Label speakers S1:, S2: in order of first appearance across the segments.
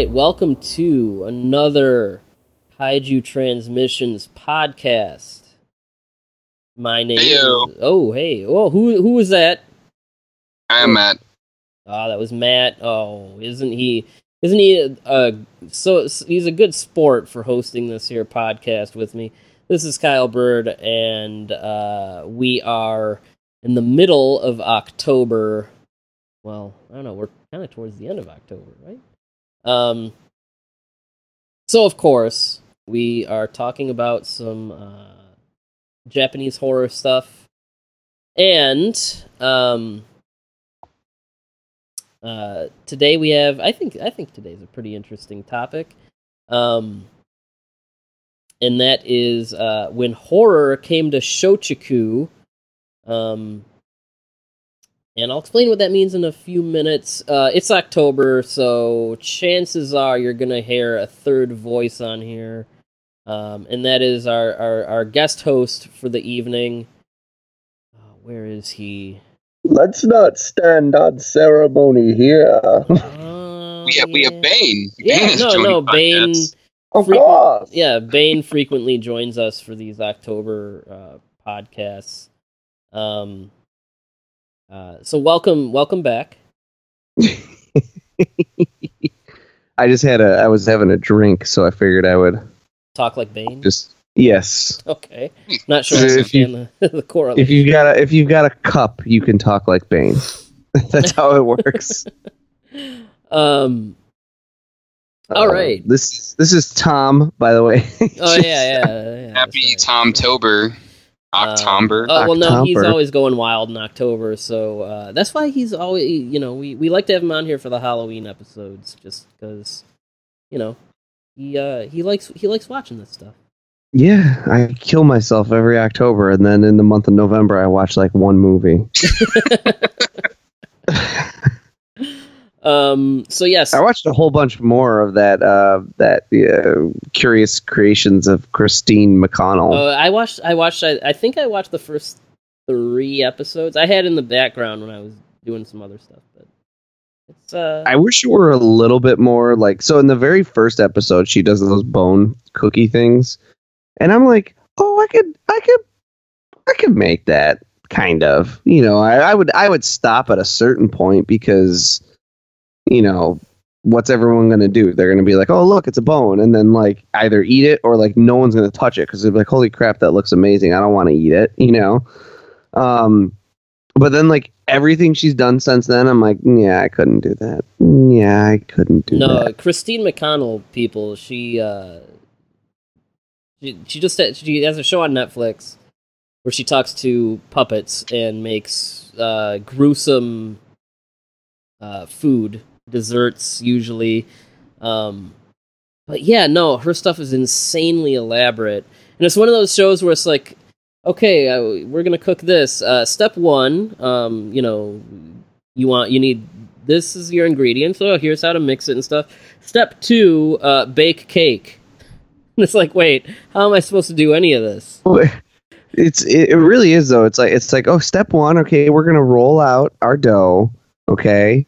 S1: right, welcome to another Kaiju Transmissions podcast. My name
S2: Heyo.
S1: is Oh, hey. Oh, who who was that?
S2: I am Matt.
S1: Oh, that was Matt. Oh, isn't he isn't he uh so he's a good sport for hosting this here podcast with me. This is Kyle Byrd and uh we are in the middle of October. Well, I don't know, we're kind of towards the end of October, right? Um so of course, we are talking about some uh Japanese horror stuff. And um uh, today we have I think I think today's a pretty interesting topic. Um, and that is uh, when horror came to Shochiku. Um, and I'll explain what that means in a few minutes. Uh, it's October, so chances are you're gonna hear a third voice on here, um, and that is our, our our guest host for the evening. Uh, where is he?
S3: Let's not stand on ceremony here.
S1: Uh,
S2: We have we have Bane.
S1: Yeah,
S2: Bane
S1: no, no, Bane.
S3: Of
S1: Frequent-
S3: course.
S1: Yeah, Bane frequently joins us for these October uh, podcasts. Um, uh, so welcome, welcome back.
S3: I just had a. I was having a drink, so I figured I would
S1: Talk like Bane.
S3: just. Yes.
S1: Okay, not sure I
S3: If you-
S1: understand the, the correlation.
S3: If you got a if you've got a cup, you can talk like Bane. That's how it works.
S1: um. All
S3: Uh,
S1: right.
S3: This this is Tom, by the way.
S1: Oh yeah, yeah. yeah
S2: Happy
S1: right.
S2: Tom Tober. October.
S1: Oh well, no, he's always going wild in October, so uh, that's why he's always. You know, we, we like to have him on here for the Halloween episodes, just because, you know, he uh, he likes he likes watching this stuff.
S3: yeah, I kill myself every October, and then in the month of November, I watch like one movie.
S1: Um. So yes.
S3: I watched a whole bunch more of that. Uh, that uh, curious creations of Christine McConnell.
S1: Uh, I watched. I watched. I, I think I watched the first three episodes. I had in the background when I was doing some other stuff, but it's uh.
S3: I wish it were a little bit more like so in the very first episode she does those bone cookie things and I'm like, "Oh, I could I could I could make that kind of. You know, I, I would I would stop at a certain point because you know, what's everyone going to do? They're going to be like, "Oh, look, it's a bone." And then like either eat it or like no one's going to touch it cuz they're like, "Holy crap, that looks amazing. I don't want to eat it." You know? Um but then like everything she's done since then, I'm like, yeah, I couldn't do that. Yeah, I couldn't do
S1: no,
S3: that.
S1: Christine McConnell. People, she uh. She, she just she has a show on Netflix where she talks to puppets and makes uh, gruesome uh, food desserts usually. Um, but yeah, no, her stuff is insanely elaborate, and it's one of those shows where it's like, okay, uh, we're gonna cook this. Uh, step one, um, you know, you want you need this is your ingredients. So here's how to mix it and stuff. Step two, uh, bake cake. And it's like, wait, how am I supposed to do any of this?
S3: It's it, it really is though. It's like it's like oh, step one, okay, we're gonna roll out our dough, okay,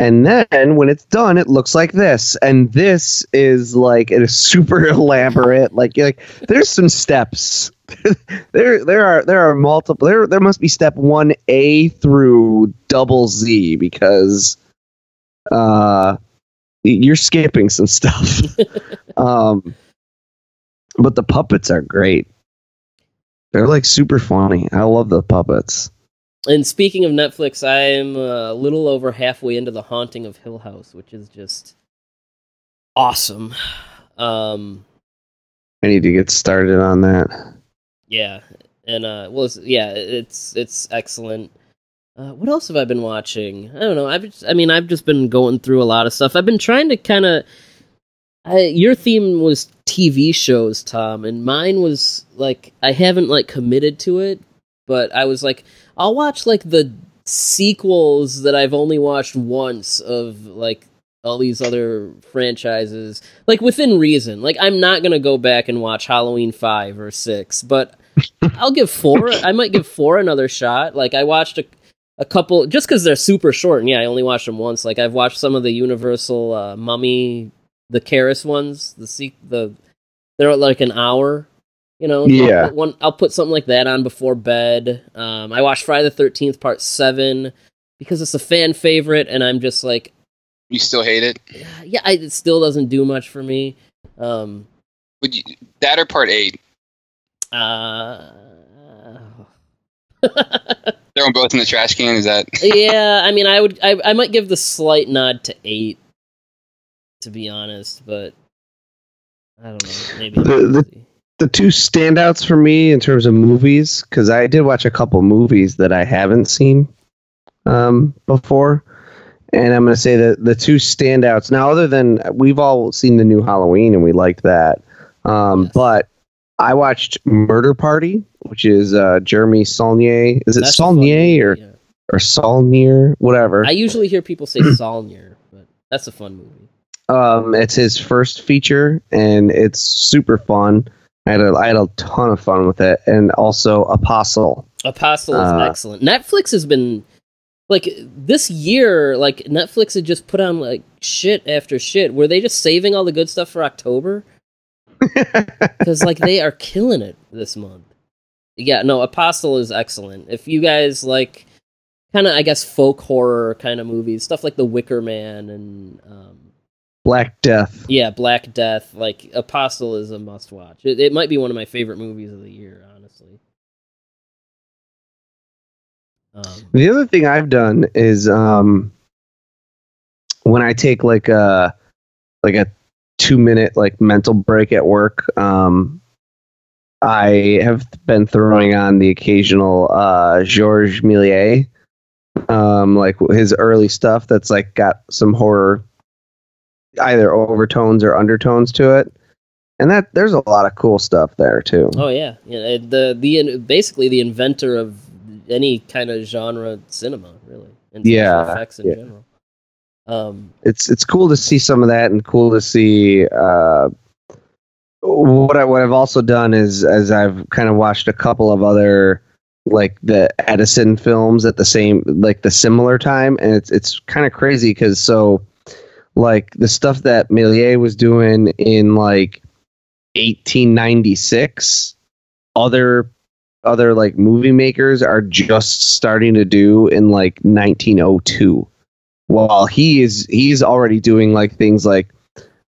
S3: and then when it's done, it looks like this, and this is like it is super elaborate. Like like there's some steps. there there are there are multiple. There there must be step one A through double Z because uh you're skipping some stuff. um, but the puppets are great. They're like super funny. I love the puppets.
S1: And speaking of Netflix, I'm a little over halfway into The Haunting of Hill House, which is just awesome. Um,
S3: I need to get started on that.
S1: yeah, and uh, well, it's, yeah, it's it's excellent. Uh, what else have I been watching? I don't know. I've just, I mean, I've just been going through a lot of stuff. I've been trying to kind of. Your theme was TV shows, Tom, and mine was like I haven't like committed to it, but I was like, I'll watch like the sequels that I've only watched once of like all these other franchises, like within reason. Like I'm not gonna go back and watch Halloween five or six, but I'll give four. I might give four another shot. Like I watched a a couple just because they're super short, and yeah, I only watched them once. Like I've watched some of the Universal uh, Mummy the Kharis ones. The se- the they're like an hour. You know,
S3: Yeah.
S1: I'll put, one, I'll put something like that on before bed. Um, I watched Friday the Thirteenth Part Seven because it's a fan favorite, and I'm just like,
S2: You still hate it?
S1: yeah, I, it still doesn't do much for me. Um,
S2: Would you that or part eight?
S1: uh,
S2: Throw them both in the trash can. Is that?
S1: yeah, I mean, I would, I, I might give the slight nod to eight, to be honest, but I don't know. Maybe
S3: The- the-
S1: crazy.
S3: The two standouts for me in terms of movies because I did watch a couple movies that I haven't seen um, before, and I'm going to say that the two standouts now, other than we've all seen the new Halloween and we liked that, um,
S1: Yes.
S3: but I watched Murder Party, which is uh, Jeremy Saulnier. Is it
S1: That's
S3: Saulnier or
S1: yeah.
S3: or Saulnier, whatever?
S1: I usually hear people say Saulnier, but that's a fun movie.
S3: Um, it's his first feature, and it's super fun. I had a, I had a ton of fun with it, and also Apostle.
S1: Apostle is
S3: Uh,
S1: excellent. Netflix has been like this year. Like Netflix had just put on like shit after shit. Were they just saving all the good stuff for October? Because like they are killing it this month. Yeah, no, Apostle is excellent. If you guys like kind of, I guess, folk horror kind of movies, stuff like The Wicker Man and um,
S3: Black Death.
S1: yeah, Black Death, like Apostle is a must watch. It, it might be one of my favorite movies of the year, honestly. Um,
S3: The other thing I've done is um, when I take like a like a two minute like mental break at work. Um, I have been throwing on the occasional uh, Georges Méliès, um, like his early stuff that's like got some horror, either overtones or undertones to it, and that there's a lot of cool stuff there too.
S1: Oh yeah, yeah. The the basically the inventor of any kind of genre cinema, really, and
S3: Yeah,
S1: effects in
S3: yeah.
S1: general. Um,
S3: it's it's cool to see some of that and cool to see uh, what I what I've also done is as I've kind of watched a couple of other like the Edison films at the same like the similar time and it's it's kind of crazy because so like the stuff that Méliès was doing in like 1896 other other like movie makers are just starting to do in like 1902 while he is he's already doing like things like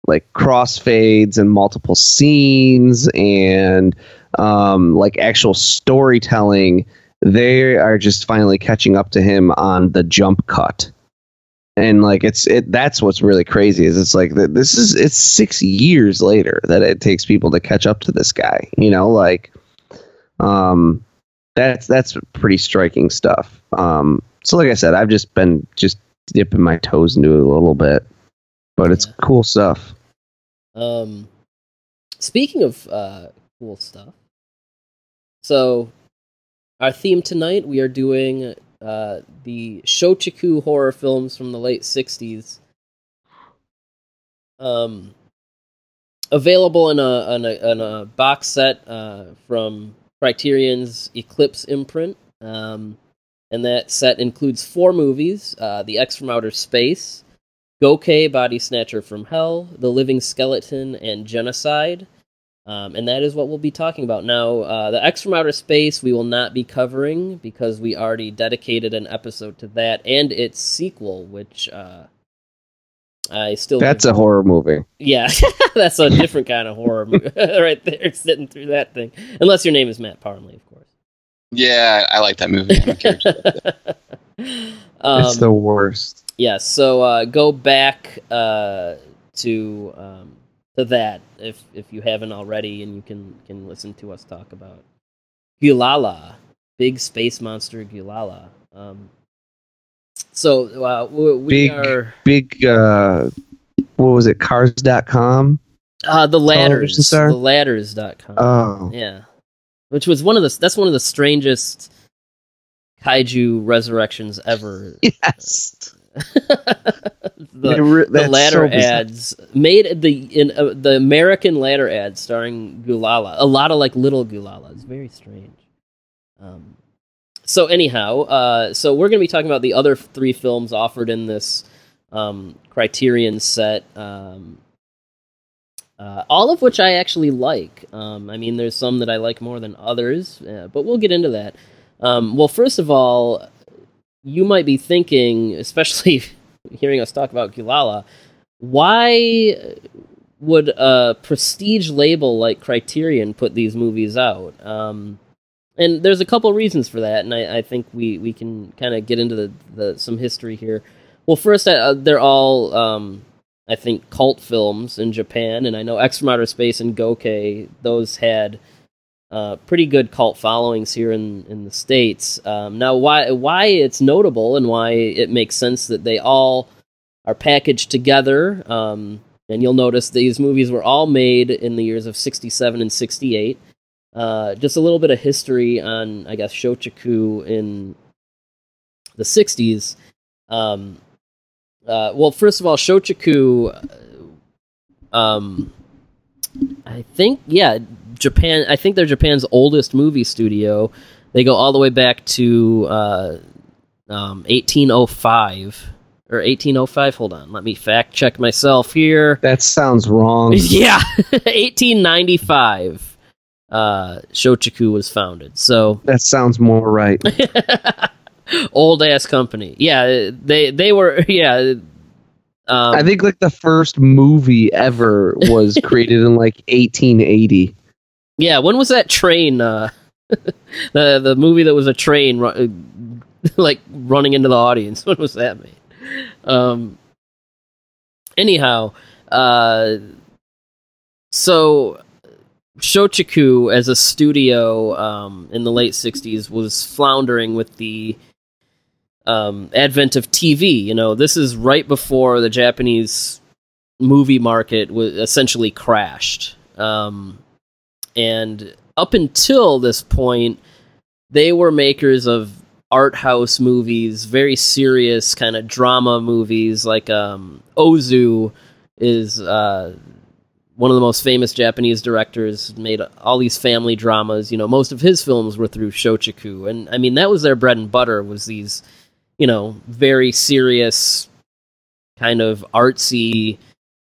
S3: like crossfades and multiple scenes and um like actual storytelling they are just finally catching up to him on the jump cut and like it's it that's what's really crazy is it's like this is it's 6 years later that it takes people to catch up to this guy you know like um that's that's pretty striking stuff um so like i said i've just been just dipping my toes into it a little bit but it's
S1: Yeah.
S3: cool stuff
S1: um, speaking of uh, cool stuff, so our theme tonight we are doing uh, the Shochiku horror films from the late '60s. Um, available in a in a, in a box set uh, from Criterion's Eclipse imprint. Um, and that set includes four movies: uh, The X from Outer Space, Goke, Body Snatcher from Hell, The Living Skeleton, and Genocide. Um, and that is what we'll be talking about. Now, uh, The X from Outer Space we will not be covering because we already dedicated an episode to that and its sequel, which uh, I still.
S3: that's a horror movie
S1: Yeah, that's a different kind of horror movie right there, sitting through that thing. Unless your name is Matt Parnley, of course.
S2: Yeah, I like that movie. I
S1: um,
S3: it's the worst
S1: yeah, so uh, go back uh, to um, to that if if you haven't already, and you can can listen to us talk about Guilala, big space monster Guilala. Um, so uh, we, we
S3: Big-
S1: are
S3: big uh what was it cars.com
S1: uh, the ladders, the ladders.com.
S3: oh
S1: Yeah, which was one of the that's one of the strangest kaiju resurrections ever.
S3: yes
S1: the,
S3: re-
S1: the ladder
S3: so
S1: ads made the in uh, the American ladder ad starring Guilala. A lot of like little Guilala. Guilalas. Very strange. Um, so anyhow, uh, so we're going to be talking about the other three films offered in this um, Criterion set. Um, uh, all of which I actually like. Um, I mean, there's some that I like more than others, uh, but we'll get into that. Um, well, first of all, you might be thinking, especially hearing us talk about Guilala, why would a prestige label like Criterion put these movies out? Um, and there's a couple reasons for that, and I, I think we, we can kind of get into the, the some history here. Well, first, uh, they're all um, I think cult films in Japan, and I know X from Outer Space and Goke those had uh, pretty good cult followings here in, in the states. Um, now, why why it's notable and why it makes sense that they all are packaged together. Um, and you'll notice these movies were all made in the years of 67 and 68. Uh, just a little bit of history on, I guess, Shochiku in the 60s. Um, uh, well, first of all, Shochiku, uh, um, I think, yeah, Japan. I think they're Japan's oldest movie studio. They go all the way back to uh, um, 1805 or 1805. Hold on, let me fact check myself here.
S3: That sounds wrong.
S1: yeah, 1895. Uh, Shochiku was founded. So
S3: that sounds more right.
S1: old ass company. Yeah, they they were. Yeah, um,
S3: I think like the first movie ever was created in like 1880.
S1: Yeah, when was that train? Uh, the the movie that was a train, ru- like running into the audience. When was that made? Um. Anyhow, uh, so Shochiku as a studio um, in the late '60s was floundering with the um, advent of TV. You know, this is right before the Japanese movie market was essentially crashed. Um, and up until this point, they were makers of art house movies, very serious kind of drama movies. Like um, Ozu is uh, one of the most famous Japanese directors. Made all these family dramas. You know, most of his films were through Shochiku, and I mean that was their bread and butter. Was these, you know, very serious, kind of artsy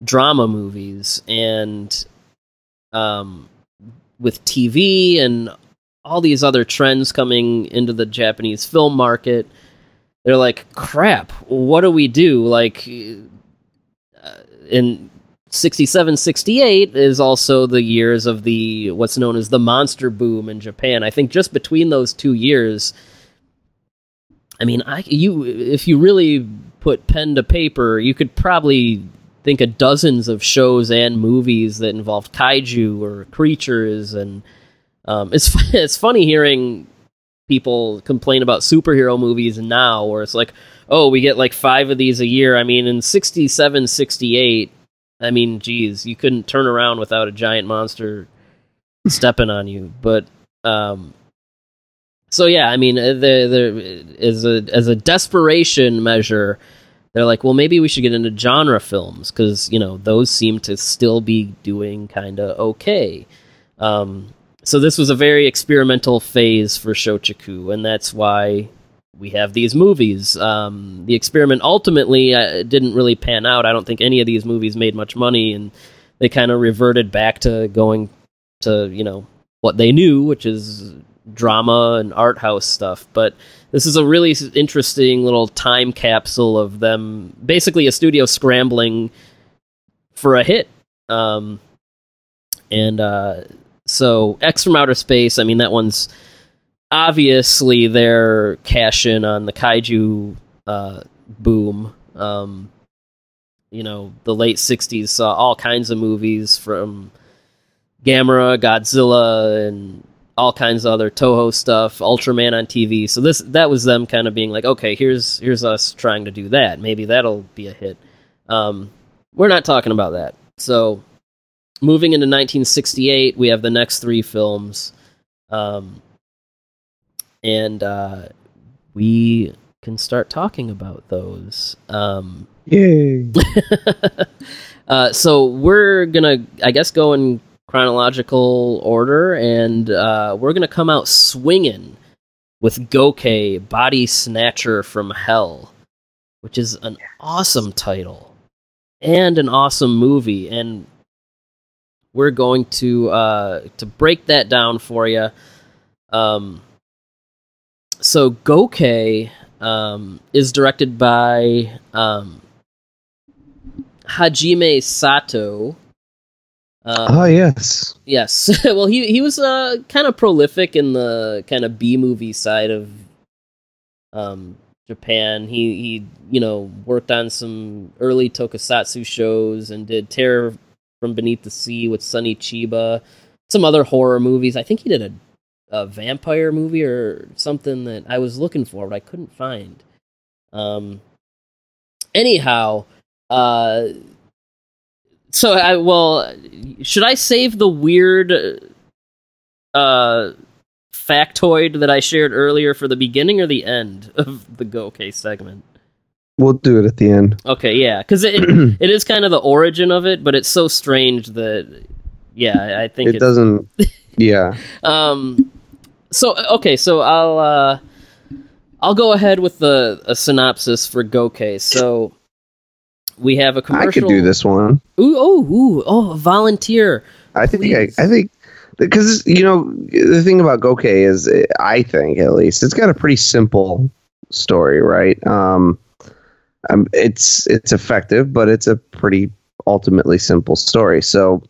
S1: drama movies, and um, with TV and all these other trends coming into the Japanese film market, they're like, crap, what do we do? Like, uh, in 67, 68 is also the years of the what's known as the monster boom in Japan. I think just between those two years, I mean, I you if you really put pen to paper, you could probably think of dozens of shows and movies that involved kaiju or creatures, and um, it's it's funny hearing people complain about superhero movies now, where it's like, oh, we get like five of these a year. I mean, in 67, 68, I mean, geez, you couldn't turn around without a giant monster stepping on you. But um, so yeah, I mean, there there is a as a desperation measure they're like, well, maybe we should get into genre films because you know those seem to still be doing kind of okay. Um, so this was a very experimental phase for Shochiku, and that's why we have these movies. Um, the experiment ultimately uh, didn't really pan out. I don't think any of these movies made much money, and they kind of reverted back to going to you know what they knew, which is drama and art house stuff. But this is a really interesting little time capsule of them, basically a studio scrambling for a hit. Um, and uh, so X from Outer Space, I mean, that one's obviously their cash in on the kaiju uh, boom. Um, you know, the late 60s saw all kinds of movies from Gamera, Godzilla, and all kinds of other Toho stuff, Ultraman on TV. So this that was them kind of being like, okay, here's here's us trying to do that. Maybe that'll be a hit. Um, we're not talking about that. So moving into 1968, we have the next three films, um, and uh, we can start talking about those. Um,
S3: Yay!
S1: uh, so we're gonna, I guess, go in chronological order, and uh, we're gonna come out swinging with Goke Body Snatcher from Hell, which is an awesome title and an awesome movie. And we're going to uh, to break that down for you. Um, so Goke um, is directed by um, Hajime Sato. Um,
S3: oh yes,
S1: Yes. well, he he was uh, kind of prolific in the kind of B movie side of um, Japan. He he you know worked on some early tokusatsu shows and did Terror from Beneath the Sea with Sonny Chiba, some other horror movies. I think he did a a vampire movie or something that I was looking for but I couldn't find. Um. Anyhow, uh, so I well, should I save the weird uh factoid that I shared earlier for the beginning or the end of the Goke segment?
S3: we'll do it at the end.
S1: Okay, yeah, because it, it is kind of the origin of it, but it's so strange that yeah, I think
S3: It
S1: it's,
S3: doesn't. Yeah,
S1: Um, so okay, so I'll uh, I'll go ahead with the a synopsis for Goke. So we have a
S3: I
S1: commercial.
S3: I could do this one.
S1: Ooh, oh, ooh, oh, volunteer.
S3: I think
S1: Please.
S3: I, I think because you know the thing about Goke is I think at least it's got a pretty simple story, right? Um, um it's it's effective, but it's a pretty ultimately simple story. So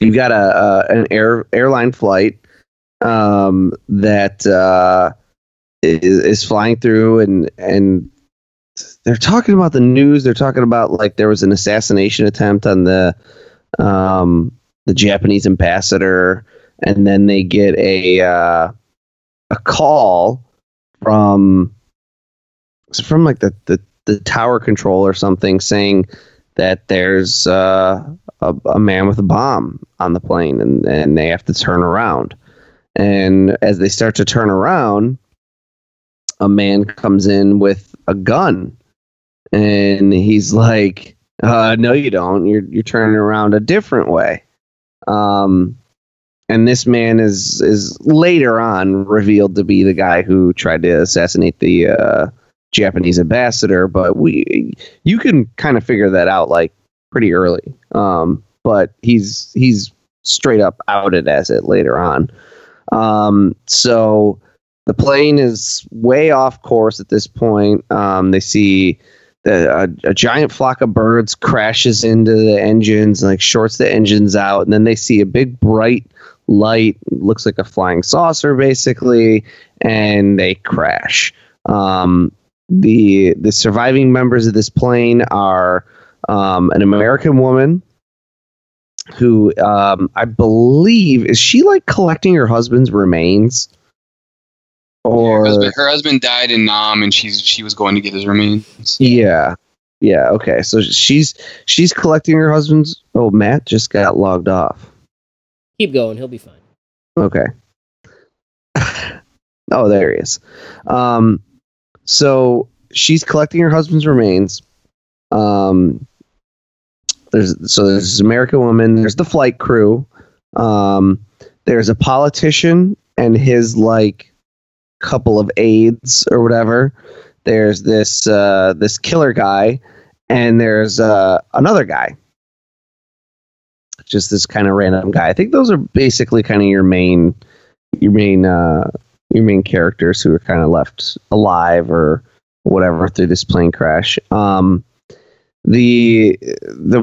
S3: you've got a, a an air airline flight um, that uh, is, is flying through and and they're talking about the news. They're talking about like there was an assassination attempt on the um, the Japanese ambassador, and then they get a uh, a call from from like the, the the tower control or something saying that there's uh, a, a man with a bomb on the plane, and and they have to turn around. And as they start to turn around, a man comes in with a gun, and he's like, uh, "No, you don't. You're you're turning around a different way." Um, and this man is is later on revealed to be the guy who tried to assassinate the uh, Japanese ambassador. But we you can kind of figure that out like pretty early. Um, but he's he's straight up outed as it later on. Um, so the plane is way off course at this point. Um, they see a, a giant flock of birds crashes into the engines, like shorts the engines out, and then they see a big bright light, looks like a flying saucer, basically, and they crash. Um, the the surviving members of this plane are um, an American woman who um, I believe is she like collecting her husband's remains,
S2: her,
S3: or
S2: husband, her husband died in Nam, and she's she was going to get his remains.
S3: yeah, yeah. Okay, so she's she's collecting her husband's. Oh, Matt just got logged off.
S1: Keep going, he'll be fine.
S3: Okay. oh, there he is. Um, so she's collecting her husband's remains. Um, there's so there's this American woman. There's the flight crew. Um, there's a politician and his like couple of aides or whatever. There's this uh, this killer guy, and there's uh, another guy. Just this kind of random guy. I think those are basically kind of your main your main uh, your main characters who are kind of left alive or whatever through this plane crash. Um, the the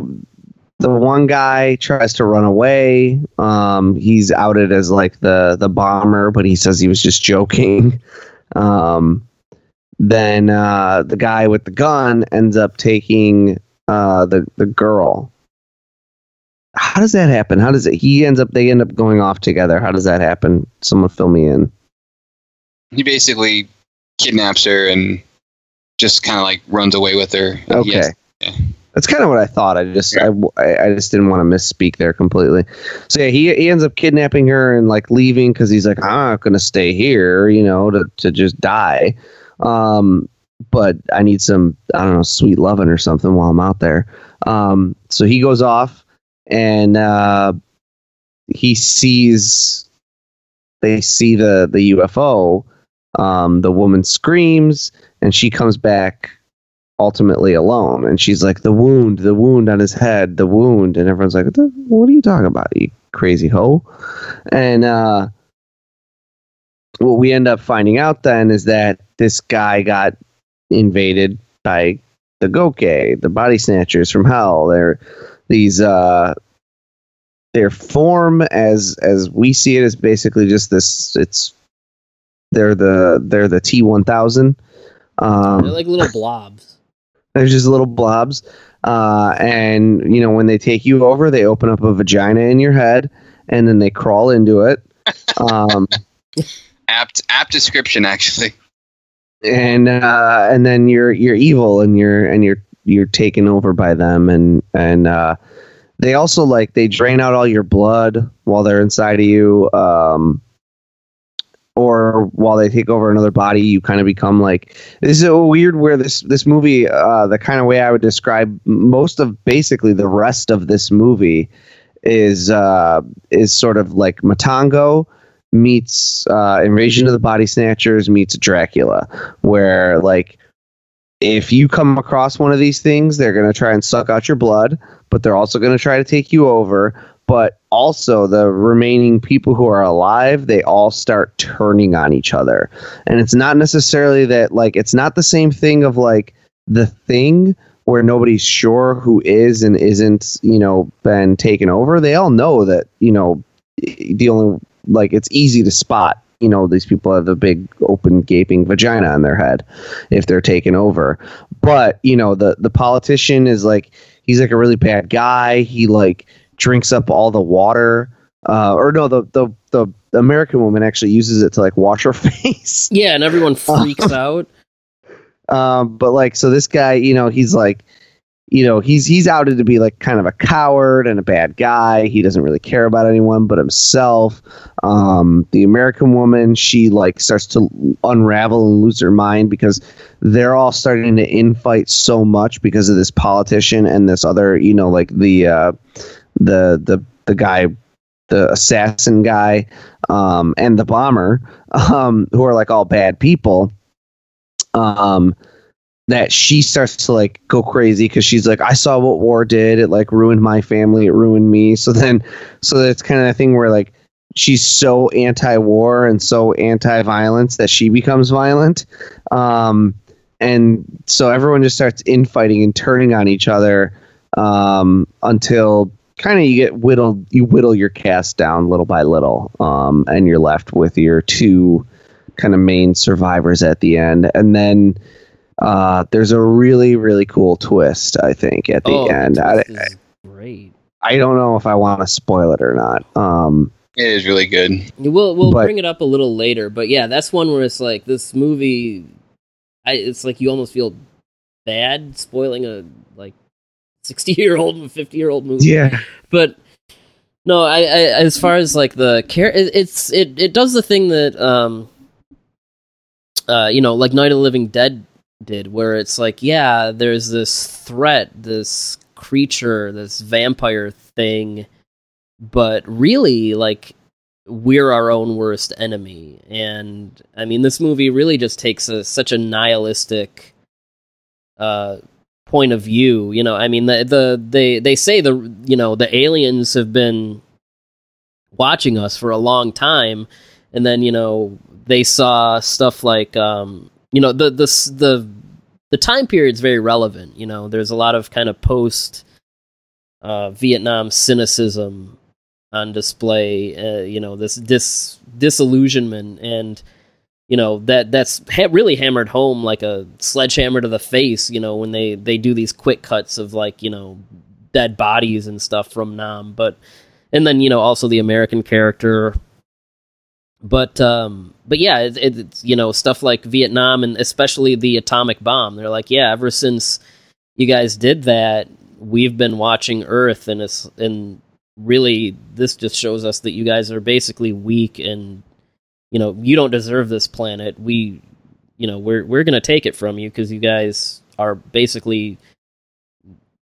S3: the one guy tries to run away. Um, he's outed as like the the bomber, but he says he was just joking. Um, then uh, the guy with the gun ends up taking uh, the the girl. How does that happen? How does it? He ends up. They end up going off together. How does that happen? Someone fill me in.
S2: He basically kidnaps her and just kind of like runs away with her. and he
S3: Okay.
S2: has- yeah.
S3: That's kind of what I thought. I just I, I, I just didn't want to misspeak there completely. So yeah, he he ends up kidnapping her and like leaving because he's like I'm not gonna stay here, you know, to to just die. Um, but I need some I don't know sweet loving or something while I'm out there. Um, so he goes off and uh, he sees they see the the UFO. Um, the woman screams and she comes back ultimately alone. And she's like, the wound, the wound on his head, the wound. And everyone's like, what, the, what are you talking about, you crazy hoe? And uh, what we end up finding out then is that this guy got invaded by the Goke, the body snatchers from hell. They're these uh their form as as we see it is basically just this it's they're the they're the T one thousand. Um
S1: They're like little blobs.
S3: They're just little blobs. Uh, and you know when they take you over, they open up a vagina in your head, and then they crawl into it. Um,
S2: Apt apt description actually.
S3: and uh, and then you're you're evil, and you're and you're you're taken over by them, and and uh, they also like they drain out all your blood while they're inside of you. Um, or while they take over another body, you kind of become like this is a weird where this this movie, uh, the kind of way I would describe most of basically the rest of this movie is uh, is sort of like Matango meets uh, Invasion of the Body Snatchers meets Dracula, where like if you come across one of these things, they're going to try and suck out your blood, but they're also going to try to take you over. But also, the remaining people who are alive, they all start turning on each other. And it's not necessarily that, like, it's not the same thing of like the thing where nobody's sure who is and isn't, you know, been taken over. They all know that, you know, the only, like, it's easy to spot you know these people have the big open gaping vagina on their head if they're taken over but you know the the politician is like he's like a really bad guy he like drinks up all the water uh or no the the the, american woman actually uses it to like wash her face.
S1: Yeah, and everyone freaks out.
S3: um but like so this guy you know he's like you know he's he's outed to be like kind of a coward and a bad guy. He doesn't really care about anyone but himself. Um the american woman she like starts to unravel and lose her mind because they're all starting to infight so much because of this politician and this other you know like the uh the the the guy the assassin guy um and the bomber um who are like all bad people um that she starts to like go crazy because she's like, I saw what war did. It like ruined my family. It ruined me. So then, so it's kind of a thing where like she's so anti-war and so anti-violence that she becomes violent. Um, and so everyone just starts infighting and turning on each other um, until kind of you get whittled, you whittle your cast down little by little, um, and you're left with your two kind of main survivors at the end, and then uh, there's a really really cool twist I think at the
S1: oh,
S3: end.
S1: the
S3: I,
S1: twist is great.
S3: I don't know if I want to spoil it or not. Um,
S2: It is really good.
S1: We'll we'll
S3: But-
S1: bring it up a little later, but yeah, that's one where it's like this movie. I, it's like you almost feel bad spoiling a like sixty year old and fifty year old movie.
S3: yeah,
S1: but no, I, I as far as like the care, it, it's it it does the thing that um, uh, you know, like Night of the Living Dead did, where it's like, yeah, there's this threat, this creature, this vampire thing, but really, like, we're our own worst enemy. And I mean, this movie really just takes a, such a nihilistic uh, point of view. You know, I mean, the the they they say the you know the aliens have been watching us for a long time, and then you know they saw stuff like um, you know the the the the time period's very relevant. You know, there's a lot of kind of post uh, Vietnam cynicism on display. Uh, you know, this dis disillusionment and you know that that's ha- really hammered home like a sledgehammer to the face. You know, when they they do these quick cuts of like you know dead bodies and stuff from Nam, but and then you know also the American character. But um, but yeah, it, it, it's you know stuff like Vietnam and especially the atomic bomb. They're like, yeah, ever since you guys did that, we've been watching Earth, and it's and really this just shows us that you guys are basically weak and you know you don't deserve this planet. We you know we're we're gonna take it from you because you guys are basically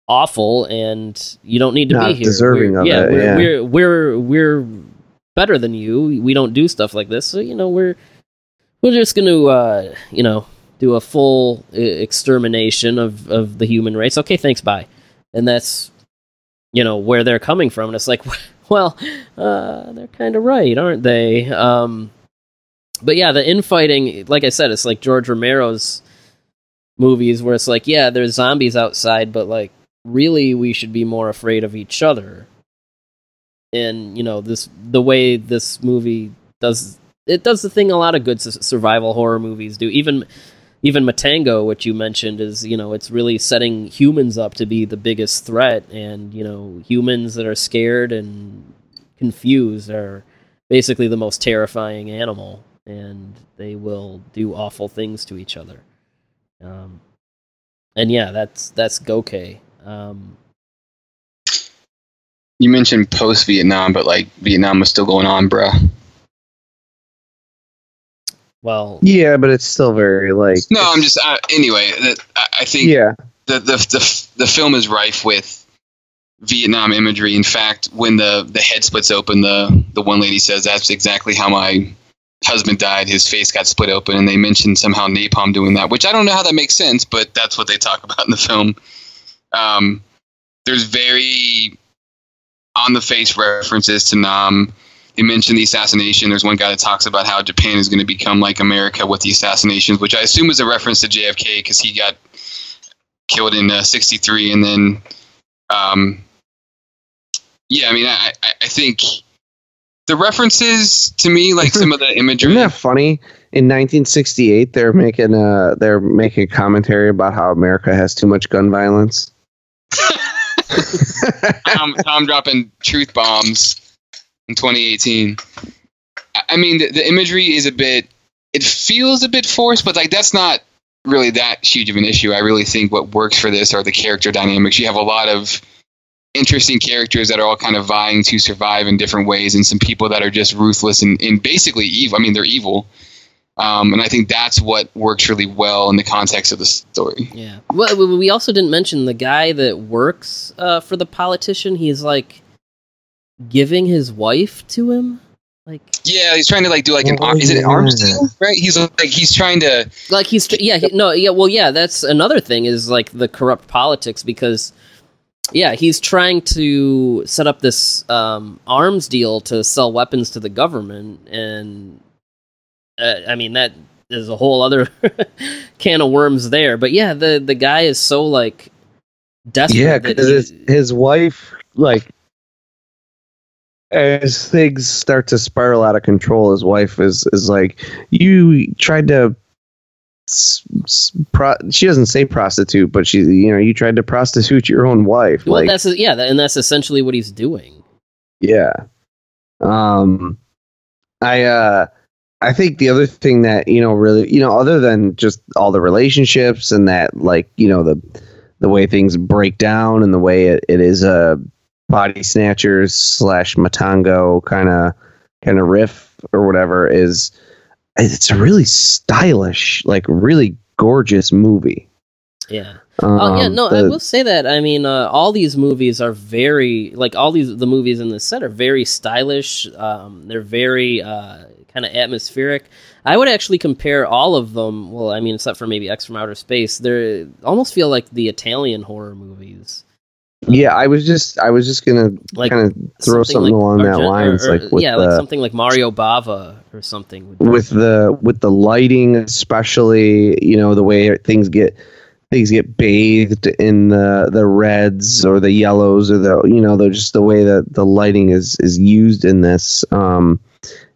S1: awful and you don't need to
S3: Not
S1: be here.
S3: deserving
S1: we're,
S3: of
S1: yeah,
S3: it,
S1: we're,
S3: yeah.
S1: we're we're we're better than you. We don't do stuff like this, so you know we're we're just gonna uh, you know do a full uh, extermination of of the human race. Okay, thanks, bye. And that's you know where they're coming from, and it's like, well, uh, they're kind of right, aren't they? Um, but yeah, the infighting, like I said, it's like George Romero's movies where it's like, yeah, there's zombies outside, but like really we should be more afraid of each other. And you know, this the way this movie does it does the thing a lot of good survival horror movies do. Even even Matango, which you mentioned, is you know it's really setting humans up to be the biggest threat, and you know humans that are scared and confused are basically the most terrifying animal, and they will do awful things to each other. Um, and yeah, that's that's Goke. Um,
S2: you mentioned post Vietnam, but like Vietnam was still going on, bruh.
S1: Well,
S3: yeah, but it's still very like.
S2: No, I'm just uh, anyway. I, I think
S3: yeah,
S2: the, the the the film is rife with Vietnam imagery. In fact, when the the head splits open, the the one lady says, "That's exactly how my husband died. His face got split open." And they mentioned somehow napalm doing that, which I don't know how that makes sense, but that's what they talk about in the film. Um, there's very on the face references to Nam. They mentioned the assassination. There's one guy that talks about how Japan is going to become like America with the assassinations, which I assume is a reference to JFK because he got killed in uh, '63, and then, um, yeah, I mean, I, I think the references to me, like some of the imagery.
S3: Isn't that funny? In 1968, they're making a they're making a commentary about how America has too much gun violence.
S2: Tom, Tom dropping truth bombs in 2018. I mean, the, the imagery is a bit. It feels a bit forced, but like that's not really that huge of an issue. I really think what works for this are the character dynamics. You have a lot of interesting characters that are all kind of vying to survive in different ways, and some people that are just ruthless and, and basically evil. I mean, they're evil. Um, and I think that's what works really well in the context of the story.
S1: Yeah. Well, we also didn't mention the guy that works uh, for the politician. He's like giving his wife to him. Like
S2: yeah, he's trying to like do like an arm. Is it an arms deal? Right? He's like he's trying to
S1: like he's yeah he, no yeah well yeah that's another thing is like the corrupt politics because yeah he's trying to set up this um, arms deal to sell weapons to the government and uh, I mean that is a whole other can of worms there but yeah the the guy is so like desperate
S3: yeah because his, his wife like as things start to spiral out of control, his wife is is like, "You tried to." Pro- she doesn't say prostitute, but she, you know, you tried to prostitute your own wife.
S1: Well,
S3: like,
S1: that's yeah, and that's essentially what he's doing.
S3: Yeah. Um, I uh, I think the other thing that you know really, you know, other than just all the relationships and that, like, you know, the the way things break down and the way it, it is a body snatchers slash matango kind of kind of riff or whatever is it's a really stylish like really gorgeous movie.
S1: Yeah. Um, oh yeah no the, i will say that i mean uh, all these movies are very like all these the movies in this set are very stylish um, they're very uh, kind of atmospheric. I would actually compare all of them well i mean except for maybe x from outer space they almost feel like the italian horror movies
S3: yeah, I was just I was just gonna like kind of throw something, something like along that lines, or, or, like
S1: yeah,
S3: the,
S1: like something like Mario Bava or something.
S3: With the with the lighting, especially, you know, the way things get things get bathed in the the reds or the yellows or the you know, the just the way that the lighting is is used in this. Um,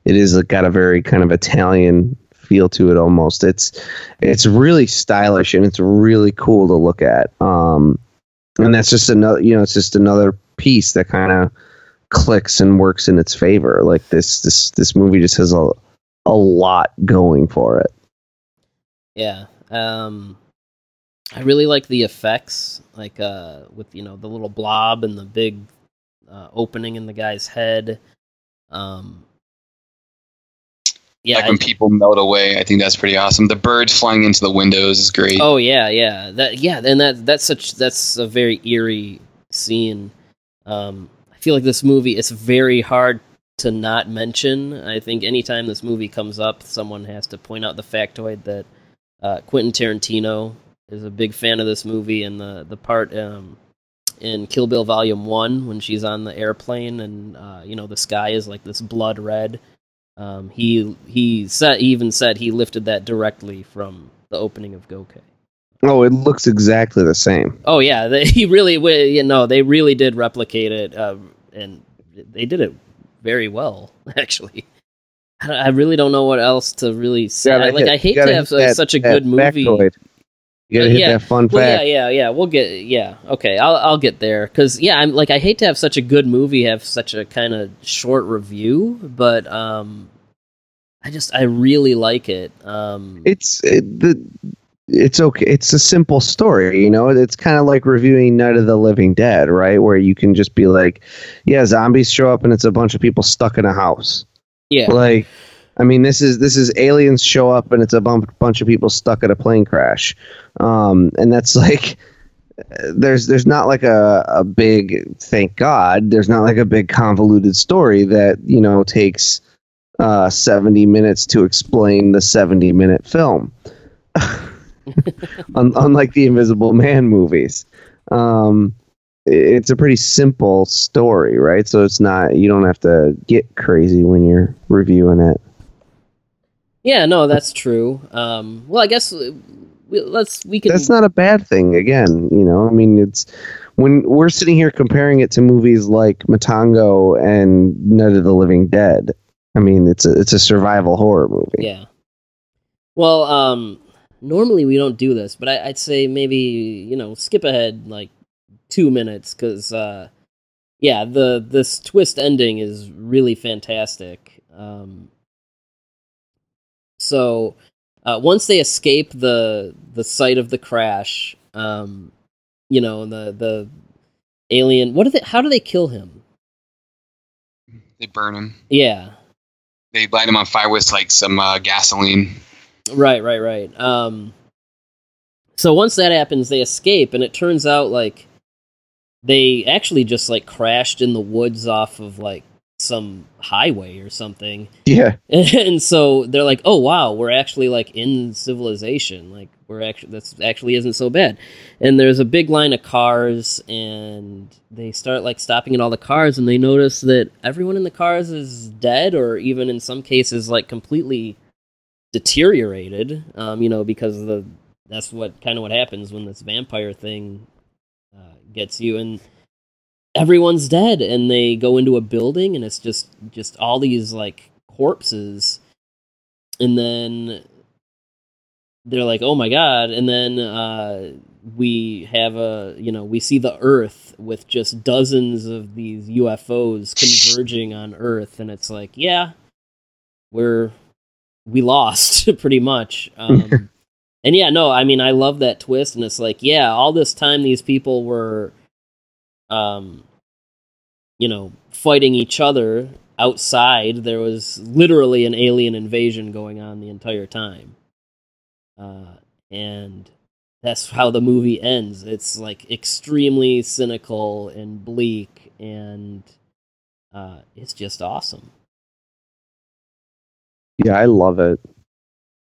S3: it is got a very kind of Italian feel to it almost. It's it's really stylish and it's really cool to look at. Um, and that's just another you know it's just another piece that kind of clicks and works in its favor. Like this this this movie just has a a lot going for it.
S1: Yeah um i really like the effects like uh with you know the little blob and the big uh, opening in the guy's head. Um
S2: yeah, like when people melt away. I think that's pretty awesome. The birds flying into the windows is great.
S1: Oh yeah, yeah, that yeah, and that that's such that's a very eerie scene. Um, I feel like this movie it's very hard to not mention. I think anytime this movie comes up, someone has to point out the factoid that uh, Quentin Tarantino is a big fan of this movie, and the the part um, in Kill Bill Volume One when she's on the airplane and uh, you know the sky is like this blood red. Um, he he said he even said he lifted that directly from the opening of Goke.
S3: Oh, it looks exactly the same.
S1: Oh yeah, they, he really you know they really did replicate it, uh, and they did it very well actually. I really don't know what else to really say. Like hit, I hate to have such a good movie. Factoid.
S3: You gotta hit
S1: yeah.
S3: that fun
S1: well,
S3: fact.
S1: Yeah, yeah, yeah. We'll get. Yeah, okay. I'll I'll get there because yeah, I'm like I hate to have such a good movie have such a kind of short review, but um, I just I really like it. Um,
S3: it's it, the it's okay. It's a simple story, you know. It's kind of like reviewing Night of the Living Dead, right? Where you can just be like, yeah, zombies show up and it's a bunch of people stuck in a house.
S1: Yeah,
S3: like I mean, this is this is aliens show up and it's a bump, bunch of people stuck at a plane crash, um, and that's like there's there's not like a, a big thank God there's not like a big convoluted story that you know takes uh, 70 minutes to explain the 70 minute film, unlike the Invisible Man movies. Um, it's a pretty simple story, right? So it's not you don't have to get crazy when you're reviewing it.
S1: Yeah, no, that's true. Um, well, I guess uh, we, let's we can.
S3: That's not a bad thing. Again, you know, I mean, it's when we're sitting here comparing it to movies like Matango and Night of the Living Dead. I mean, it's a it's a survival horror movie.
S1: Yeah. Well, um, normally we don't do this, but I, would say maybe you know skip ahead like two minutes because uh, yeah, the this twist ending is really fantastic. Um, so uh, once they escape the the site of the crash, um, you know the the alien. What do they? How do they kill him?
S2: They burn him.
S1: Yeah.
S2: They light him on fire with like some uh, gasoline.
S1: Right, right, right. Um, so once that happens, they escape, and it turns out like they actually just like crashed in the woods off of like some highway or something.
S3: Yeah.
S1: And so they're like, "Oh wow, we're actually like in civilization. Like we're actually this actually isn't so bad." And there's a big line of cars and they start like stopping at all the cars and they notice that everyone in the cars is dead or even in some cases like completely deteriorated. Um, you know, because the that's what kind of what happens when this vampire thing uh, gets you and everyone's dead and they go into a building and it's just just all these like corpses. And then they're like oh my god. And then uh we have a you know we see the earth with just dozens of these UFOs converging on earth and it's like yeah we're we lost pretty much. Um and yeah no i mean i love that twist and it's like yeah all this time these people were um, you know, fighting each other outside. There was literally an alien invasion going on the entire time. Uh, and that's how the movie ends. It's like extremely cynical and bleak, and uh, it's just awesome.
S3: Yeah, I love it.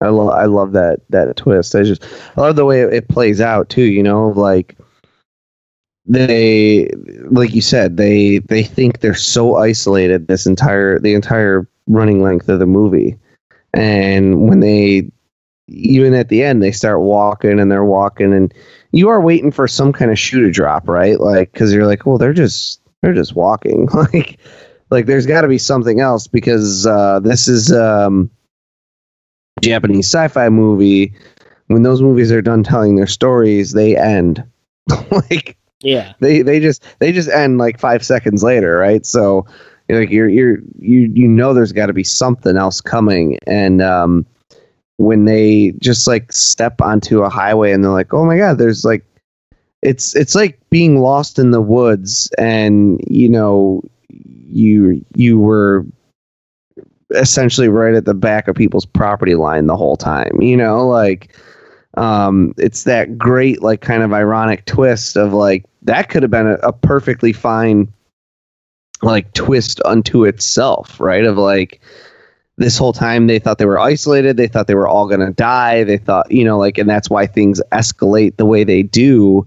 S3: I love I love that that twist. I just I love the way it, it plays out too. You know, like they like you said they they think they're so isolated this entire the entire running length of the movie. And when they even at the end they start walking and they're walking and you are waiting for some kind of shoe to drop right? Like because you're like well they're just they're just walking. Like like there's got to be something else because uh this is um japanese sci-fi movie. When those movies are done telling their stories they end. Like
S1: yeah.
S3: They they just they just end like five seconds later, right? So like you're you're you you know there's got to be something else coming, and um, when they just like step onto a highway and they're like, oh my god, there's like it's it's like being lost in the woods, and you know you you were essentially right at the back of people's property line the whole time, you know, like um, it's that great like kind of ironic twist of like that could have been a, a perfectly fine like twist unto itself, right? Of like this whole time they thought they were isolated. They thought they were all going to die. They thought, you know, like, and that's why things escalate the way they do.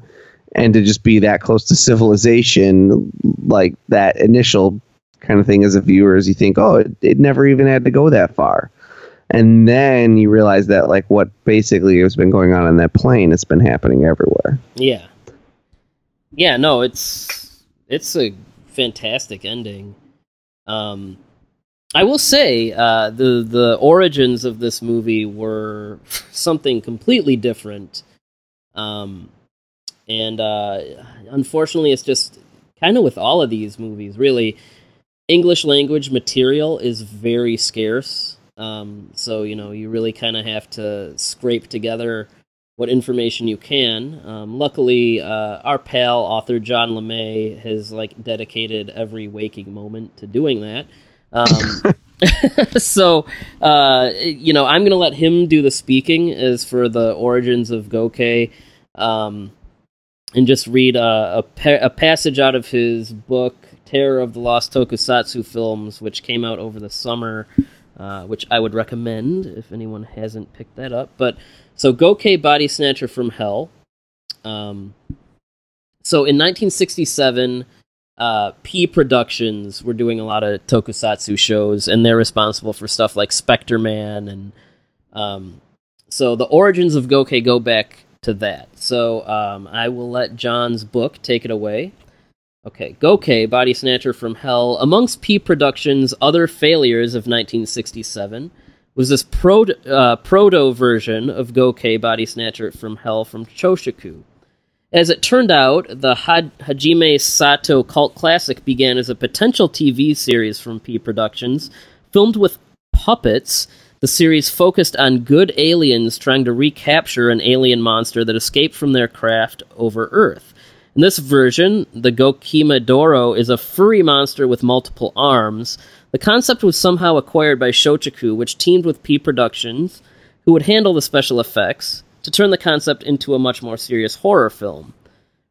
S3: And to just be that close to civilization, like that initial kind of thing as a viewer, as you think, oh, it, it never even had to go that far. And then you realize that, like, what basically has been going on in that plane, it's been happening everywhere.
S1: Yeah. Yeah, no, it's it's a fantastic ending. Um, I will say uh, the the origins of this movie were something completely different, um, and uh, unfortunately, it's just kind of with all of these movies. Really, English language material is very scarce, um, so you know you really kind of have to scrape together what information you can. Um, luckily, uh, our pal author John LeMay has like dedicated every waking moment to doing that. Um, so, uh, you know, I'm going to let him do the speaking as for the origins of Goke, um, and just read a, a, pa- a, passage out of his book, Terror of the Lost Tokusatsu Films, which came out over the summer, uh, which I would recommend if anyone hasn't picked that up. But so, Goke Body Snatcher from Hell. Um, so, in 1967, uh, P Productions were doing a lot of tokusatsu shows, and they're responsible for stuff like Spectre Man, and um, so the origins of Goke go back to that. So um, I will let John's book take it away. Okay, Goke, Body Snatcher from Hell. Amongst P Productions' other failures of 1967 was this pro- uh, proto version of Goke, Body Snatcher from Hell from Shochiku. As it turned out, the Hajime Sato cult classic began as a potential TV series from P Productions, filmed with puppets. The series focused on good aliens trying to recapture an alien monster that escaped from their craft over Earth. In this version, the Gokemidoro is a furry monster with multiple arms. The concept was somehow acquired by Shochiku, which teamed with P Productions, who would handle the special effects to turn the concept into a much more serious horror film.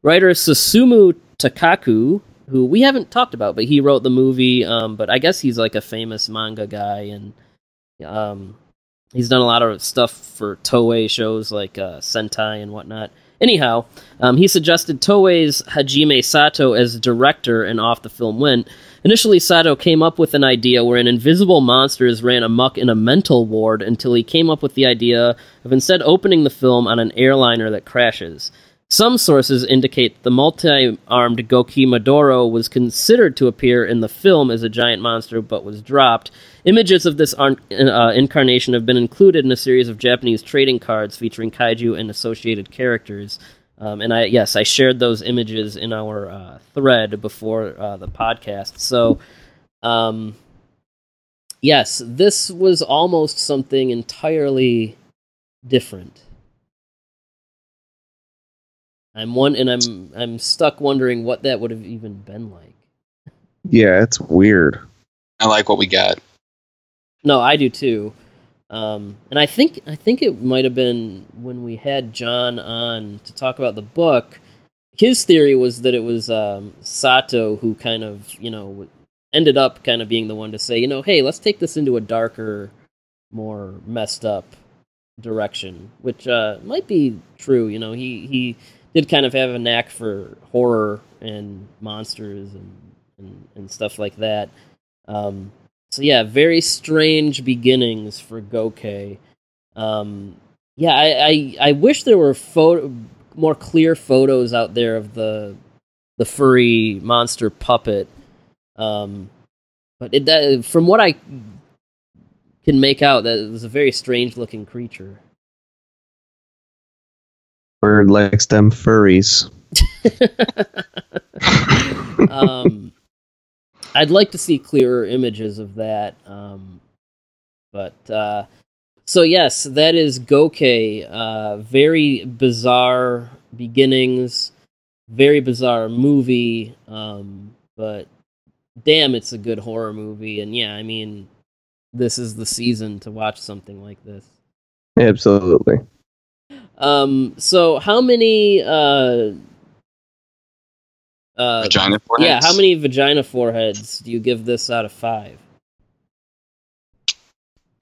S1: Writer Susumu Takaku, who we haven't talked about, but he wrote the movie, um, but I guess he's like a famous manga guy, and um, he's done a lot of stuff for Toei shows like uh, Sentai and whatnot. Anyhow, um, he suggested Toei's Hajime Sato as director, and off the film went. Initially, Sato came up with an idea where an invisible monster is ran amuck in a mental ward until he came up with the idea of instead opening the film on an airliner that crashes. Some sources indicate the multi armed Gokemidoro was considered to appear in the film as a giant monster but was dropped. Images of this uh, incarnation have been included in a series of Japanese trading cards featuring kaiju and associated characters. Um, and I, yes, I shared those images in our uh, thread before uh, the podcast. So, um, yes, this was almost something entirely different. I'm one, and I'm I'm stuck wondering what that would have even been like.
S3: Yeah, it's weird.
S2: I like what we got.
S1: No, I do too. Um, and I think I think it might have been when we had John on to talk about the book. His theory was that it was um, Sato who kind of you know ended up kind of being the one to say, you know, hey, let's take this into a darker, more messed up direction, which uh, might be true. You know, he he did kind of have a knack for horror and monsters and and, and stuff like that. Um, so yeah, very strange beginnings for Goke. Um, yeah, I, I, I wish there were photo more clear photos out there of the the furry monster puppet. Um, but it, that, from what I can make out, that it was a very strange looking creature.
S3: Byrd likes them furries.
S1: um, I'd like to see clearer images of that. Um, but uh, so yes, that is Goke. Uh, very bizarre beginnings, very bizarre movie. Um, but damn, it's a good horror movie. And yeah, I mean, this is the season to watch something like this.
S3: Absolutely.
S1: Um, so how many uh,
S2: uh, vagina foreheads?
S1: Yeah, how many vagina foreheads do you give this out of five?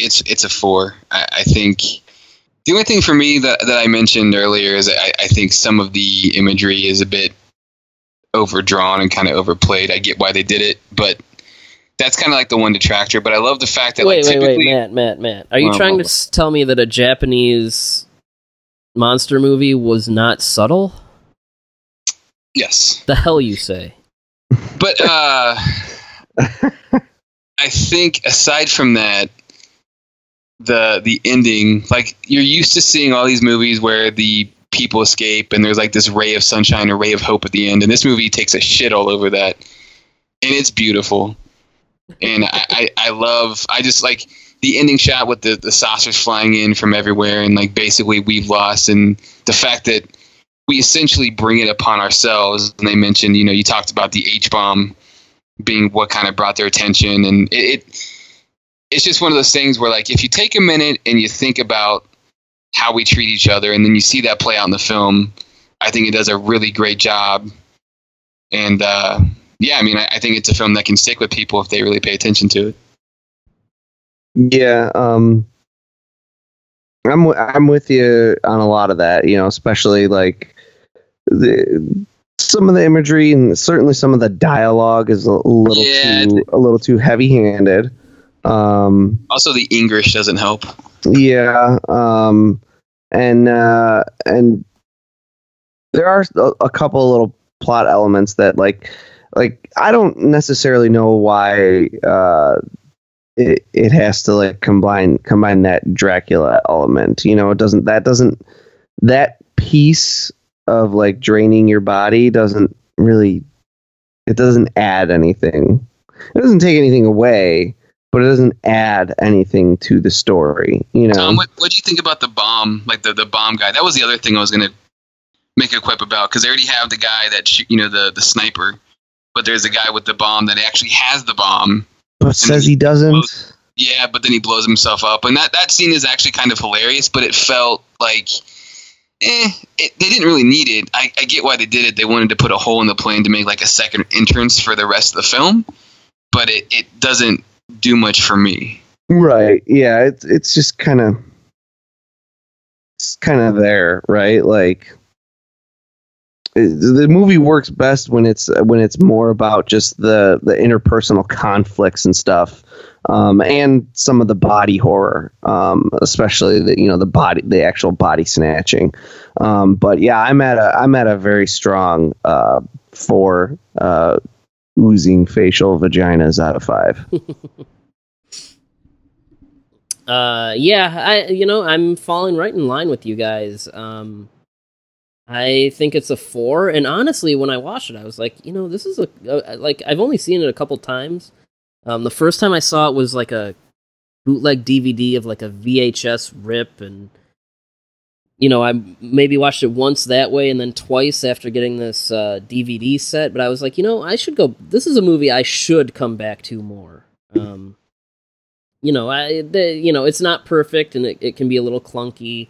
S2: it's it's a four. I, I think the only thing for me that that I mentioned earlier is I, I think some of the imagery is a bit overdrawn and kind of overplayed. I get why they did it, but that's kind of like the one detractor. But I love the fact that
S1: wait,
S2: like
S1: wait,
S2: typically,
S1: wait, Matt, Matt, Matt. Are you trying to tell me that a Japanese monster movie was not subtle?
S2: yes,
S1: The hell you say?
S2: but uh, I think aside from that, the the ending, like you're used to seeing all these movies where the people escape and there's like this ray of sunshine, a ray of hope at the end, and this movie takes a shit all over that, and it's beautiful, and I, I, I love, I just like the ending shot with the the saucers flying in from everywhere, and like basically we've lost, and the fact that we essentially bring it upon ourselves. And they mentioned, you know, you talked about the H bomb being what kind of brought their attention, and it, it it's just one of those things where like if you take a minute and you think about how we treat each other, and then you see that play out in the film, I think it does a really great job. And uh, yeah, I mean, I, I think it's a film that can stick with people if they really pay attention to it.
S3: Yeah, um, I'm w- I'm with you on a lot of that. You know, especially like the some of the imagery and certainly some of the dialogue is a little
S2: Yeah,
S3: too a little too heavy handed. Um,
S2: Also, the English doesn't help.
S3: yeah, um, and uh, and there are a, a couple of little plot elements that like like I don't necessarily know why uh, it it has to like combine combine that Dracula element. You know, it doesn't that doesn't that piece of like draining your body doesn't really it doesn't add anything. It doesn't take anything away, but it doesn't add anything to the story. You know.
S2: Tom, what what do you think about the bomb? Like the, the bomb guy? That was the other thing I was gonna make a quip about because they already have the guy that shoot, you know the the sniper, but there's a guy with the bomb that actually has the bomb.
S3: But says he doesn't.
S2: Yeah, but then he blows himself up, and that that scene is actually kind of hilarious. But it felt like, eh, it, they didn't really need it. I, I get why they did it. They wanted to put a hole in the plane to make like a second entrance for the rest of the film, but it it doesn't do much for me.
S3: Right. Yeah. It's it's just kind of it's kind of there, right? Like the movie works best when it's when it's more about just the the interpersonal conflicts and stuff, um, and some of the body horror, um, especially the you know the body the actual body snatching. Um, but yeah, I'm at a I'm at a very strong uh, four uh, oozing facial vaginas out of five.
S1: Uh, yeah, I you know I'm falling right in line with you guys. Um, I think it's a four, and honestly, when I watched it, I was like, you know, this is a, a like I've only seen it a couple times. Um, the first time I saw it was like a bootleg DVD of like a VHS rip, and you know I maybe watched it once that way, and then twice after getting this uh, DVD set. But I was like, you know, I should go. This is a movie I should come back to more. Um, you know, I the, you know it's not perfect and it, it can be a little clunky,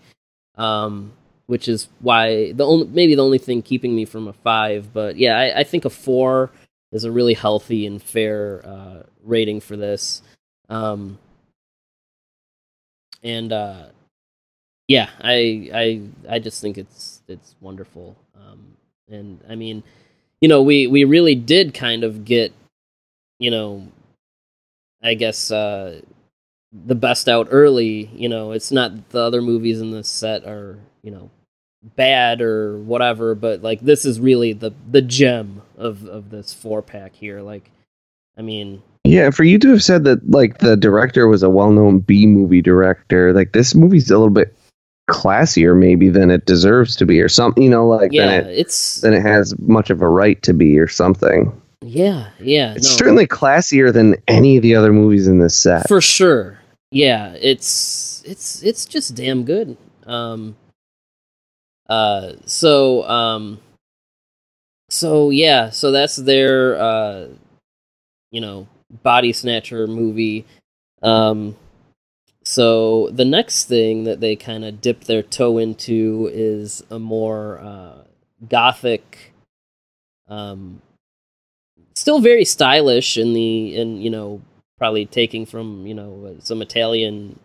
S1: um, which is why the only maybe the only thing keeping me from a five. But yeah, I, I think a four is a really healthy and fair uh, rating for this. Um, and uh, yeah, I I I just think it's it's wonderful. Um, and I mean, you know, we we really did kind of get, you know, I guess uh, the best out early. You know, it's not the other movies in this set are you know bad or whatever, but like this is really the the gem of of this four pack here. Like, I mean,
S3: Yeah, for you to have said that like the director was a well-known B movie director, like this movie's a little bit classier maybe than it deserves to be or something, you know, like
S1: yeah,
S3: than it
S1: it's
S3: than it has much of a right to be or something.
S1: yeah, yeah,
S3: It's
S1: no.
S3: certainly classier than any of the other movies in this set.
S1: for sure yeah it's it's it's just damn good um uh so um so yeah so that's their uh you know body snatcher movie. Um so the next thing that they kind of dip their toe into is a more uh gothic um still very stylish in the in you know probably taking from you know some Italian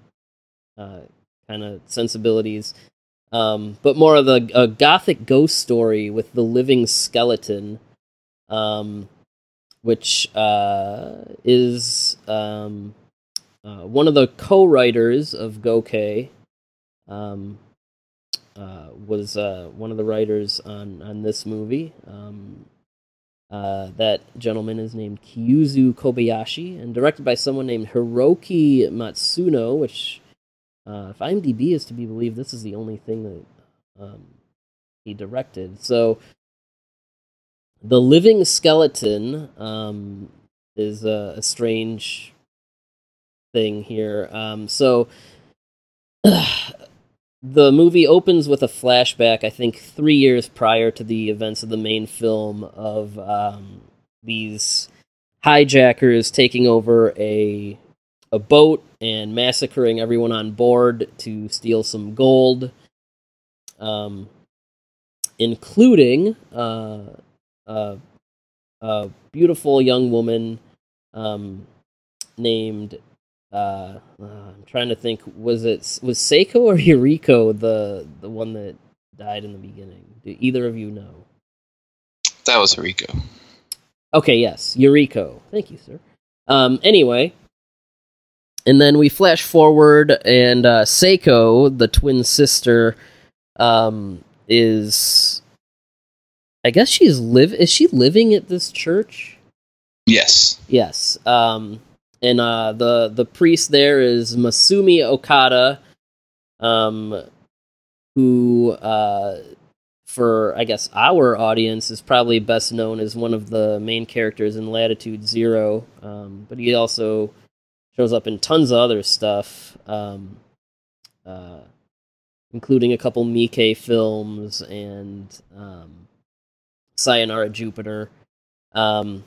S1: uh, kind of sensibilities, um, but more of a, a gothic ghost story with the living skeleton, um, which uh, is um, uh, one of the co-writers of Goke. Um, uh, was uh, one of the writers on on this movie. Um, uh, that gentleman is named Kyuzo Kobayashi and directed by someone named Hiroki Matsuno, which, uh, if IMDb is to be believed, this is the only thing that um, he directed. So, The Living Skeleton um, is a, a, strange thing here. Um, so, the movie opens with a flashback, I think, three years prior to the events of the main film of um, these hijackers taking over a a boat and massacring everyone on board to steal some gold, um, including uh, a, a beautiful young woman um, named uh, uh, I'm trying to think. Was it was Seiko or Yuriko the the one that died in the beginning? Do either of you know?
S2: That was Yuriko.
S1: Okay, yes, Yuriko. Thank you, sir. Um, anyway, and then we flash forward, and uh, Seiko, the twin sister, um, is. I guess she's live. Is she living at this church?
S2: Yes.
S1: Yes. Um, and uh, the the priest there is Masumi Okada, um, who uh, for I guess our audience is probably best known as one of the main characters in Latitude Zero, um, but he also shows up in tons of other stuff, um, uh, including a couple Miike films and um, Sayonara Jupiter. Um,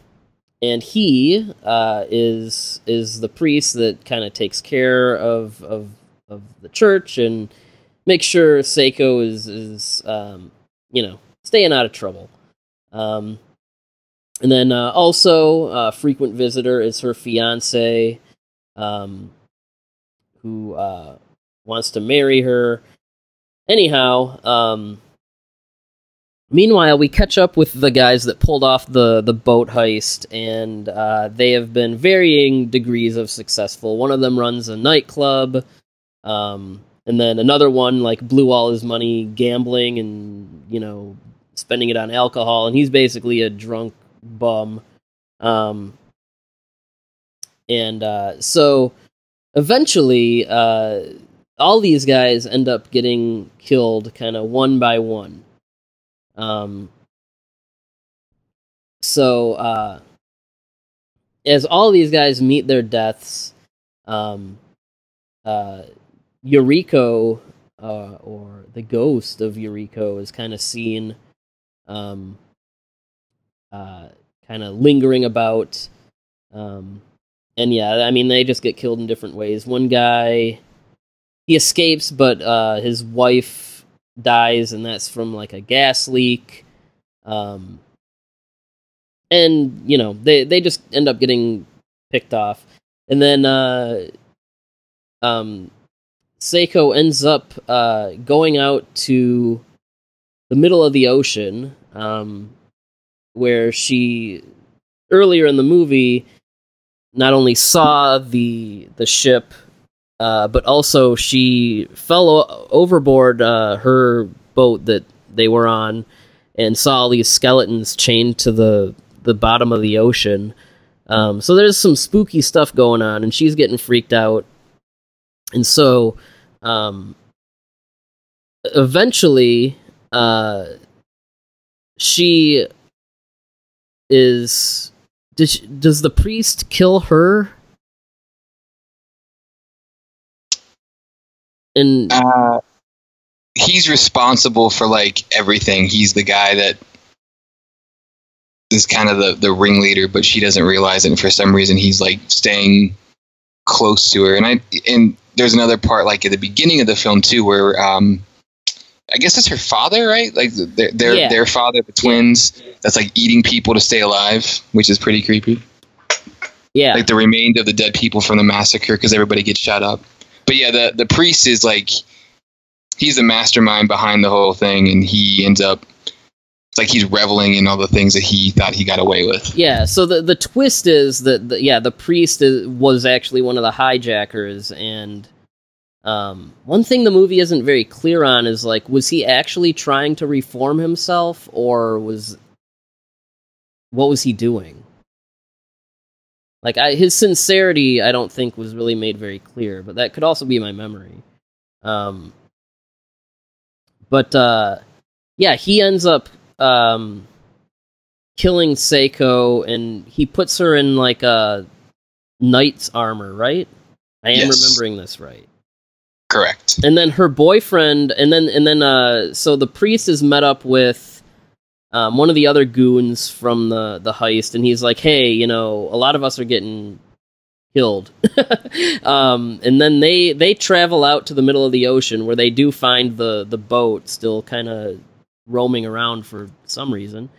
S1: and he uh, is is the priest that kind of takes care of, of of the church and makes sure Seiko is is um, you know staying out of trouble. Um, and then uh, also a frequent visitor is her fiance, um, who uh, wants to marry her. Anyhow, um, Meanwhile, we catch up with the guys that pulled off the, the boat heist, and uh, they have been varying degrees of successful. One of them runs a nightclub, um, and then another one like blew all his money gambling and you know spending it on alcohol, and he's basically a drunk bum. Um, and uh, so eventually, uh, all these guys end up getting killed, kind of one by one. Um, so uh, as all these guys meet their deaths, um, uh, Yuriko uh, or the ghost of Yuriko is kind of seen, um, uh, kind of lingering about. Um, and yeah, I mean, they just get killed in different ways. One guy, he escapes, but uh, his wife dies, and that's from like a gas leak. Um, and you know they they just end up getting picked off, and then uh, um, Seiko ends up uh, going out to the middle of the ocean, um, where she earlier in the movie not only saw the the ship uh, but also she fell o- overboard uh, her boat that they were on and saw all these skeletons chained to the the bottom of the ocean. Um, so there's some spooky stuff going on, and she's getting freaked out. And so, um, eventually, uh, she is. Does, she, does the priest kill her And
S2: uh, he's responsible for like everything. He's the guy that is kind of the the ringleader, but she doesn't realize it. And for some reason, he's like staying close to her. And I and there's another part like at the beginning of the film too, where um, I guess it's her father, right? Like their their, yeah. their father, the twins, that's like eating people to stay alive, which is pretty creepy.
S1: Yeah.
S2: like the remains of the dead people from the massacre because everybody gets shot up. But yeah, the the priest is like he's the mastermind behind the whole thing, and he ends up it's like he's reveling in all the things that he thought he got away with.
S1: Yeah, so the the twist is that the, yeah, the priest is, was actually one of the hijackers, and um, one thing the movie isn't very clear on is like, was he actually trying to reform himself, or was what was he doing? Like, I, his sincerity, I don't think was really made very clear, but that could also be my memory. Um, but uh, yeah, he ends up um, killing Seiko, and he puts her in like a knight's armor, right? I am
S2: Yes.
S1: remembering this right.
S2: Correct.
S1: And then her boyfriend, and then and then uh, so the priest is met up with um, one of the other goons from the the heist, and he's like, "Hey, you know, a lot of us are getting killed." um, and then they they travel out to the middle of the ocean where they do find the the boat still kind of roaming around for some reason.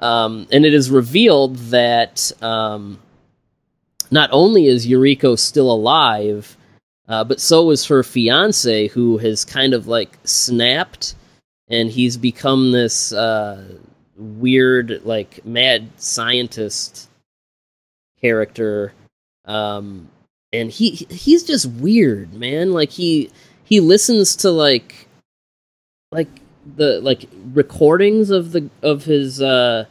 S1: Um, and it is revealed that um, not only is Yuriko still alive, uh, but so is her fiance, who has kind of like snapped, and he's become this uh, weird, like mad scientist character. Um, and he he's just weird, man. Like he he listens to like like the like recordings of the of his uh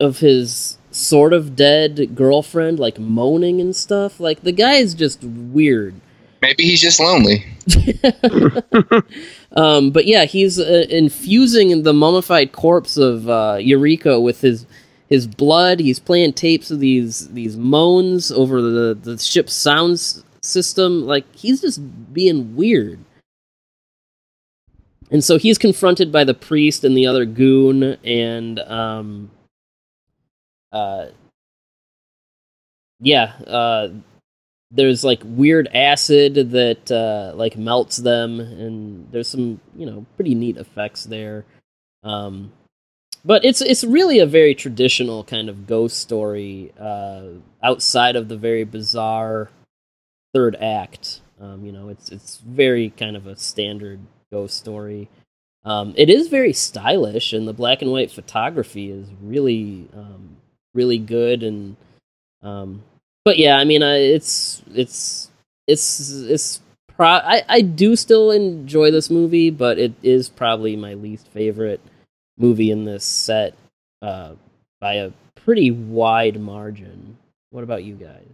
S1: of his sort of dead girlfriend like moaning and stuff. Like the guy is just weird.
S2: Maybe he's just lonely.
S1: um but yeah he's uh, infusing the mummified corpse of uh Yuriko with his his blood. He's playing tapes of these these moans over the the ship's sounds system. Like he's just being weird. And so he's confronted by the priest and the other goon and um uh yeah uh there's like weird acid that uh like melts them and there's some you know pretty neat effects there. Um but it's it's really a very traditional kind of ghost story uh outside of the very bizarre third act. Um you know it's it's very kind of a standard ghost story. Um it is very stylish and the black and white photography is really um really good and um but yeah i mean uh, it's it's it's it's pro I, I do still enjoy this movie but it is probably my least favorite movie in this set uh by a pretty wide margin what about you guys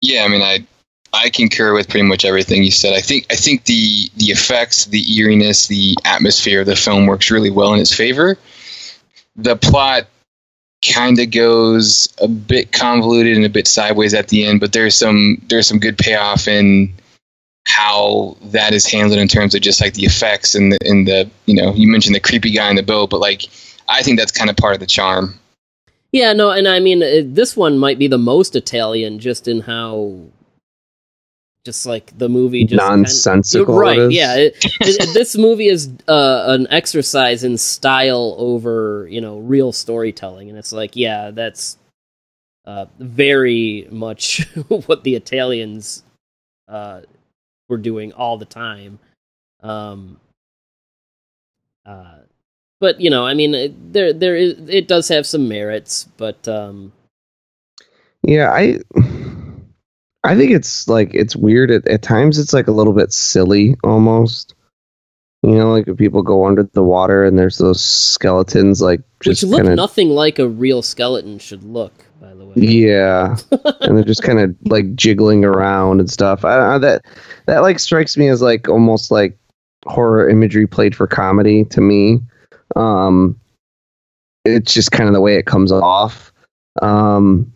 S2: Yeah, I mean, I I concur with pretty much everything you said. I think I think the the effects, the eeriness, the atmosphere of the film works really well in its favor. The plot kind of goes a bit convoluted and a bit sideways at the end, but there's some there's some good payoff in how that is handled in terms of just like the effects and the, and the you know you mentioned the creepy guy in the boat, but like I think that's kind of part of the charm.
S1: Yeah, no, and I mean uh, this one might be the most Italian, just in how, just like the movie, just kind-
S3: Nonsensical.
S1: right?
S3: it is.
S1: Yeah, it, it- this movie is uh, an exercise in style over you know real storytelling, and it's like, yeah, that's uh, very much what the Italians uh, were doing all the time. Um, uh, but you know, I mean, it, there there is it does have some merits, but um,
S3: Yeah, I I think it's like it's weird at, at times it's like a little bit silly almost. You know, like if people go under the water and there's those skeletons like
S1: which look
S3: kind of
S1: nothing like a real skeleton should look. By the way,
S3: yeah, and they're just kind of like jiggling around and stuff. I, I that that like strikes me as like almost like horror imagery played for comedy to me. Um, it's just kind of the way it comes off. Um,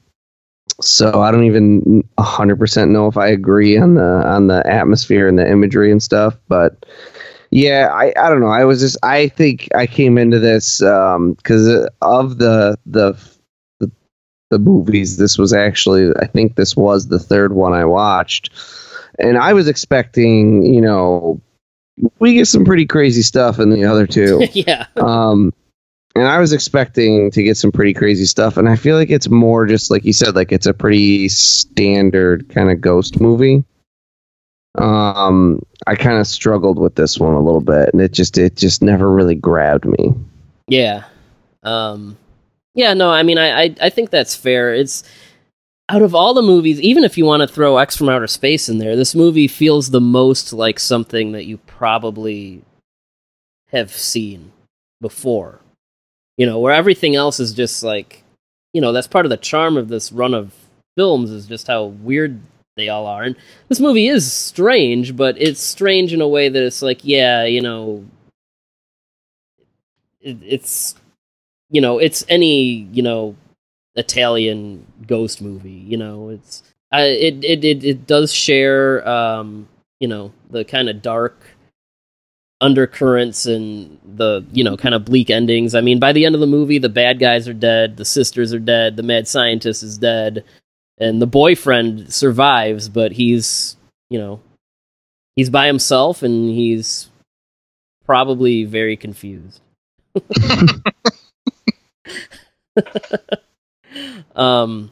S3: so I don't even hundred percent know if I agree on the on the atmosphere and the imagery and stuff, but yeah, I, I don't know. I was just I think I came into this because of the the the the movies. This was actually I think this was the third one I watched, and I was expecting you know we get some pretty crazy stuff in the other two
S1: yeah,
S3: um and I was expecting to get some pretty crazy stuff, and I feel like it's more just like you said, like it's a pretty standard kind of ghost movie. Um, I kind of struggled with this one a little bit, and it just it just never really grabbed me.
S1: Yeah. Um, yeah, no, I mean, I, I, I think that's fair. It's out of all the movies, even if you want to throw X from Outer Space in there, this movie feels the most like something that you probably have seen before. You know, where everything else is just like, you know, that's part of the charm of this run of films is just how weird they all are. And this movie is strange, but it's strange in a way that it's like, yeah, you know, it, it's you know, it's any you know Italian ghost movie. You know, it's uh, it, it it it does share um, you know the kind of dark undercurrents and the you know kind of bleak endings. I mean, by the end of the movie, the bad guys are dead, the sisters are dead, the mad scientist is dead, and the boyfriend survives, but he's you know he's by himself and he's probably very confused. um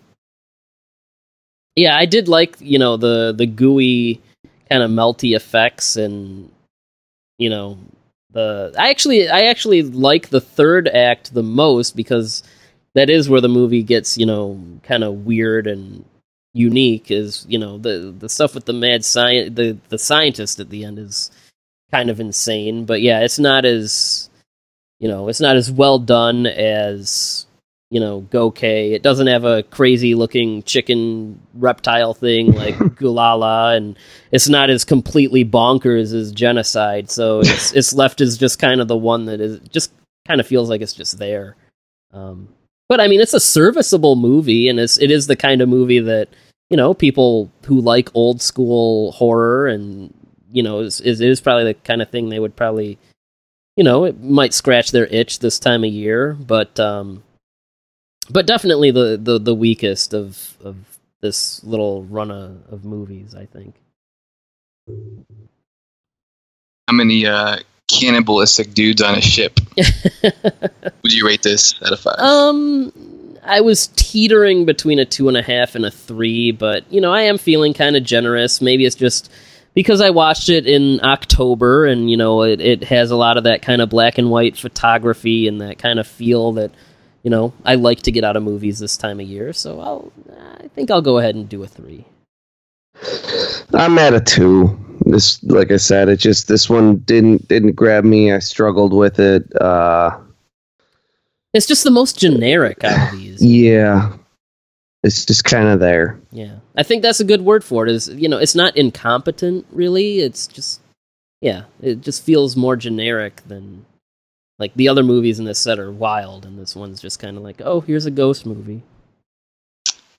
S1: yeah i did like you know the the gooey kind of melty effects and you know the i actually i actually like the third act the most because that is where the movie gets you know kind of weird and unique is you know the the stuff with the mad science the the scientist at the end is kind of insane but yeah it's not as you know it's not as well done as you know, Goke. It doesn't have a crazy looking chicken reptile thing like Guilala, and it's not as completely bonkers as Genocide. So it's it's left as just kind of the one that is just kind of feels like it's just there. Um, but I mean, it's a serviceable movie, and it's it is the kind of movie that you know people who like old school horror and you know is is, is probably the kind of thing they would probably you know it might scratch their itch this time of year, but um, but definitely the, the, the weakest of of this little run of, of movies, I think.
S2: How many uh, cannibalistic dudes on a ship would you rate this out of five?
S1: Um, I was teetering between a two and a half and a three, but you know, I am feeling kind of generous. Maybe it's just because I watched it in October, and you know, it, it has a lot of that kind of black and white photography and that kind of feel that you know, I like to get out of movies this time of year, so I'll I think I'll go ahead and do a 3.
S3: I'm at a 2. This like I said, it just this one didn't didn't grab me. I struggled with it. Uh
S1: It's just the most generic out of these.
S3: Yeah. It's just kind of there.
S1: Yeah. I think that's a good word for it is, you know, it's not incompetent really. It's just yeah, it just feels more generic than like the other movies in this set are wild, and this one's just kind of like, oh, here's a ghost movie.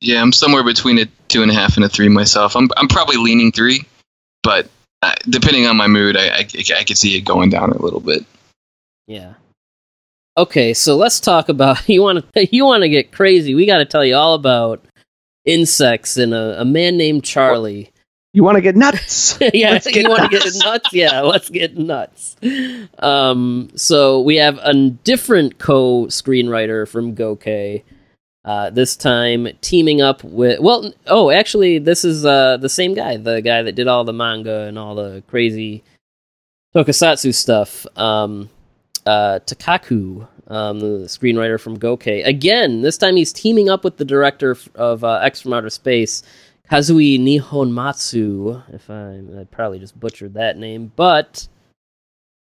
S2: Yeah, I'm somewhere between a two and a half and a three myself. I'm I'm probably leaning three, but uh, depending on my mood, I, I I could see it going down a little bit.
S1: Yeah. Okay, so let's talk about you want to you want to get crazy. We got to tell you all about insects and a, a man named Charlie.
S3: You want to get nuts?
S1: yeah, you want to get nuts? Yeah, let's get nuts. Um, so we have a different co-screenwriter from Goke. Uh, this time teaming up with well, oh, actually, this is uh, the same guy, the guy that did all the manga and all the crazy tokusatsu stuff. Um, uh, Takaku, um, the screenwriter from Goke. Again, this time he's teaming up with the director of uh, X from Outer Space, Kazui Nihonmatsu, if I, I probably just butchered that name, but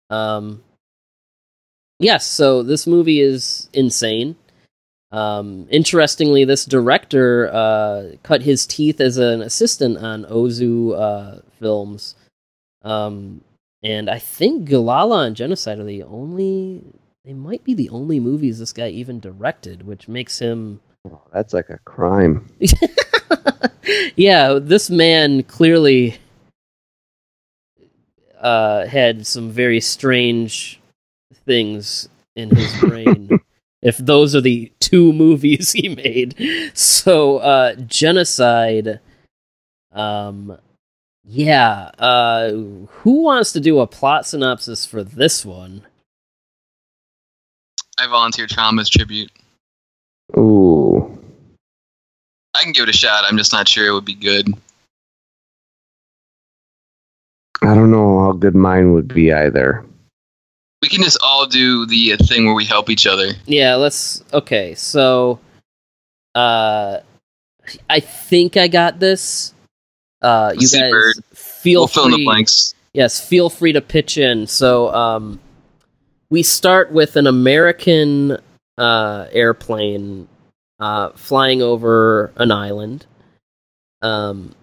S1: um, yes. So this movie is insane. Um, interestingly, this director uh, cut his teeth as an assistant on Ozu uh, films, um, and I think Guilala and Genocide are the only. They might be the only movies this guy even directed, which makes him.
S3: Oh, that's like a crime.
S1: yeah, this man clearly uh, had some very strange things in his brain. if those are the two movies he made, so uh, genocide. Um, yeah. Uh, who wants to do a plot synopsis for this one?
S2: I volunteer Tom as tribute.
S3: Ooh.
S2: I can give it a shot. I'm just not sure it would be good.
S3: I don't know how good mine would be either.
S2: We can just all do the uh, thing where we help each other.
S1: Yeah, let's. Okay, so, uh, I think I got this. Uh, you
S2: Let's
S1: guys
S2: Byrd.
S1: feel
S2: we'll fill in the
S1: free.
S2: blanks.
S1: Yes, feel free to pitch in. So, um, we start with an American uh, airplane uh, flying over an island, um,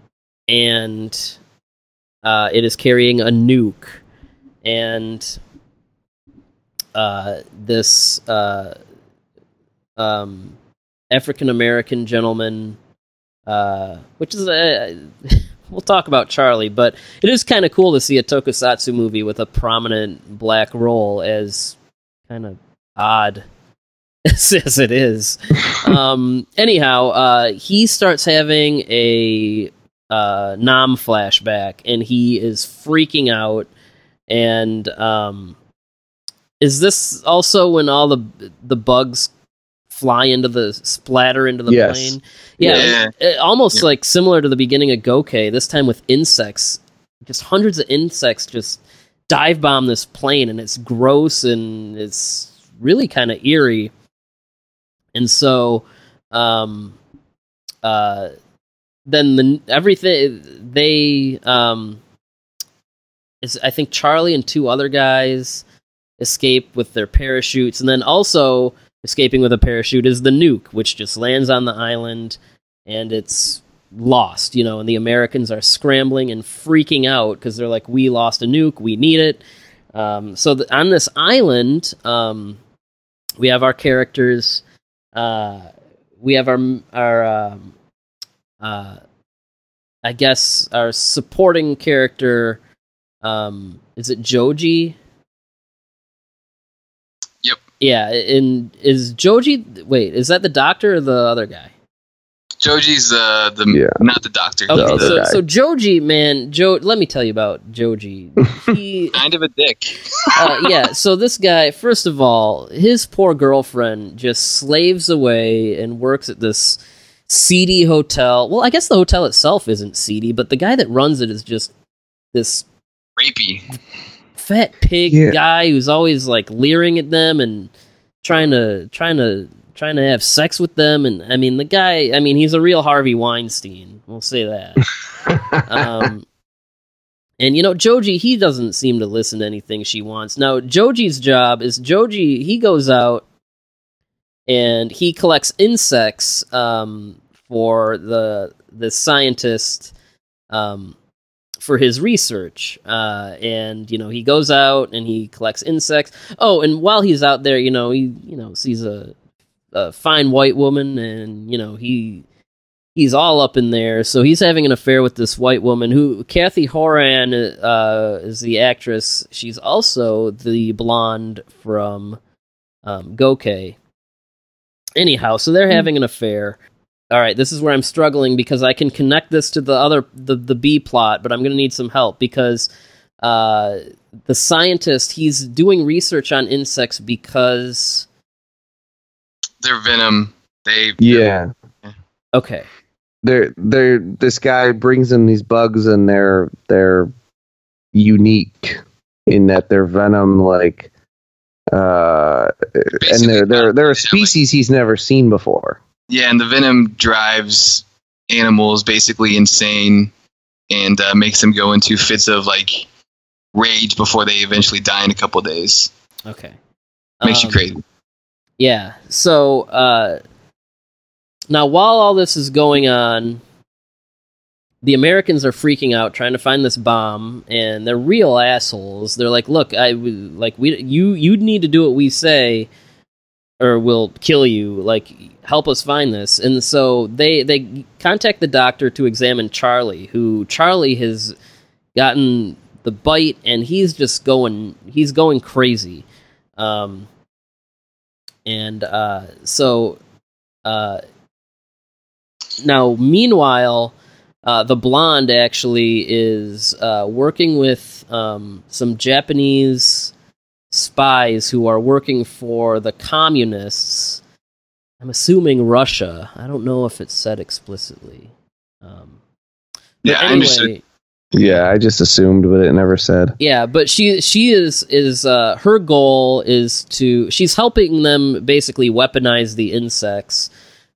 S1: and uh, it is carrying a nuke, and uh, this uh, um, African American gentleman, uh, which is. We'll talk about Charlie, but it is kind of cool to see a tokusatsu movie with a prominent black role as kind of odd as, as it is. um, anyhow, uh, he starts having a uh, Nam flashback, and he is freaking out. And um, is this also when all the the bugs fly into the splatter into the
S3: Yes.
S1: plane? Yeah,
S2: Yeah.
S1: it- almost
S2: Yeah.
S1: like similar to the beginning of Goke. This time with insects, just hundreds of insects just dive bomb this plane, and it's gross and it's really kind of eerie. And so, um, uh, then the everything they um, is I think Charlie and two other guys escape with their parachutes, and then also escaping with a parachute is the nuke, which just lands on the island and it's lost, you know, and the Americans are scrambling and freaking out because they're like, we lost a nuke, we need it. Um, so on this island, um, we have our characters. Uh, we have our our um, uh, I guess our supporting character. Um, is it Joji?
S2: Yep.
S1: Yeah, and is Joji? Wait, is that the doctor or the other guy?
S2: Joji's uh, the
S3: Yeah.
S2: not the doctor.
S1: Okay,
S3: other
S1: so
S3: guy.
S1: so Joji, man, Joe. Let me tell you about Joji. He,
S2: kind of a dick.
S1: uh, yeah. So this guy, first of all, his poor girlfriend just slaves away and works at this seedy hotel. Well, I guess the hotel itself isn't seedy, but the guy that runs it is just this
S2: Rapey.
S1: fat pig
S3: Yeah.
S1: guy who's always like leering at them and trying to trying to trying to have sex with them and i mean the guy i mean he's a real harvey weinstein we'll say that um and you know joji he doesn't seem to listen to anything she wants now joji's job is joji he goes out and he collects insects um for the the scientist um for his research. Uh, and you know, he goes out and he collects insects. Oh, and while he's out there, you know, he you know sees a, a fine white woman, and you know he he's all up in there. So he's having an affair with this white woman who Kathy Horan uh, is the actress. She's also the blonde from um, Goke. Anyhow, so they're having an affair all right this is where i'm struggling because i can connect this to the other the, the b plot but i'm going to need some help because uh, the scientist he's doing research on insects because
S2: Their venom. They
S3: yeah.
S1: okay
S3: They're they're this guy brings in these bugs and they're they're unique in that they're venom like uh and they're they're they're a species he's never seen before.
S2: Yeah, and the venom drives animals basically insane and uh, makes them go into fits of like rage before they eventually die in a couple days.
S1: okay
S2: Makes you
S1: Um,
S2: crazy.
S1: Yeah. So uh, now, while all this is going on, the Americans are freaking out, trying to find this bomb, and they're real assholes. They're like, "Look, I like we you you'd need to do what we say, or we'll kill you. Like, help us find this." And so they they contact the doctor to examine Charlie, who Charlie has gotten the bite, and he's just going he's going crazy. Um, and uh, so uh, now, meanwhile, uh, the blonde actually is uh, working with um, some Japanese spies who are working for the communists. I'm assuming Russia. I don't know if it's said explicitly. Um,
S2: Yeah, I understood.
S3: Yeah, I just assumed, but it never said.
S1: Yeah, but she she is is uh, her goal is to she's helping them basically weaponize the insects.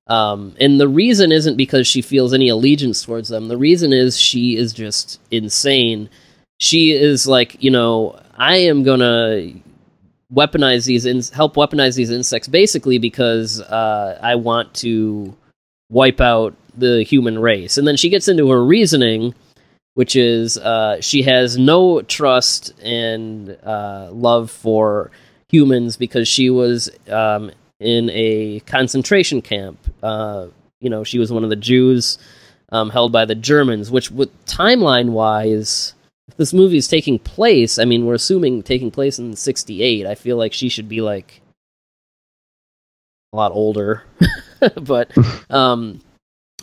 S1: Um, and the reason isn't because she feels any allegiance towards them. The reason is she is just insane. She is like, you know, I am gonna weaponize these in- help weaponize these insects basically because uh, I want to wipe out the human race. And then she gets into her reasoning, which is uh, she has no trust and uh, love for humans because she was um, in a concentration camp. Uh, you know, she was one of the Jews um, held by the Germans, which, with timeline wise, if this movie is taking place, I mean, we're assuming taking place in '68. I feel like she should be like a lot older, but um,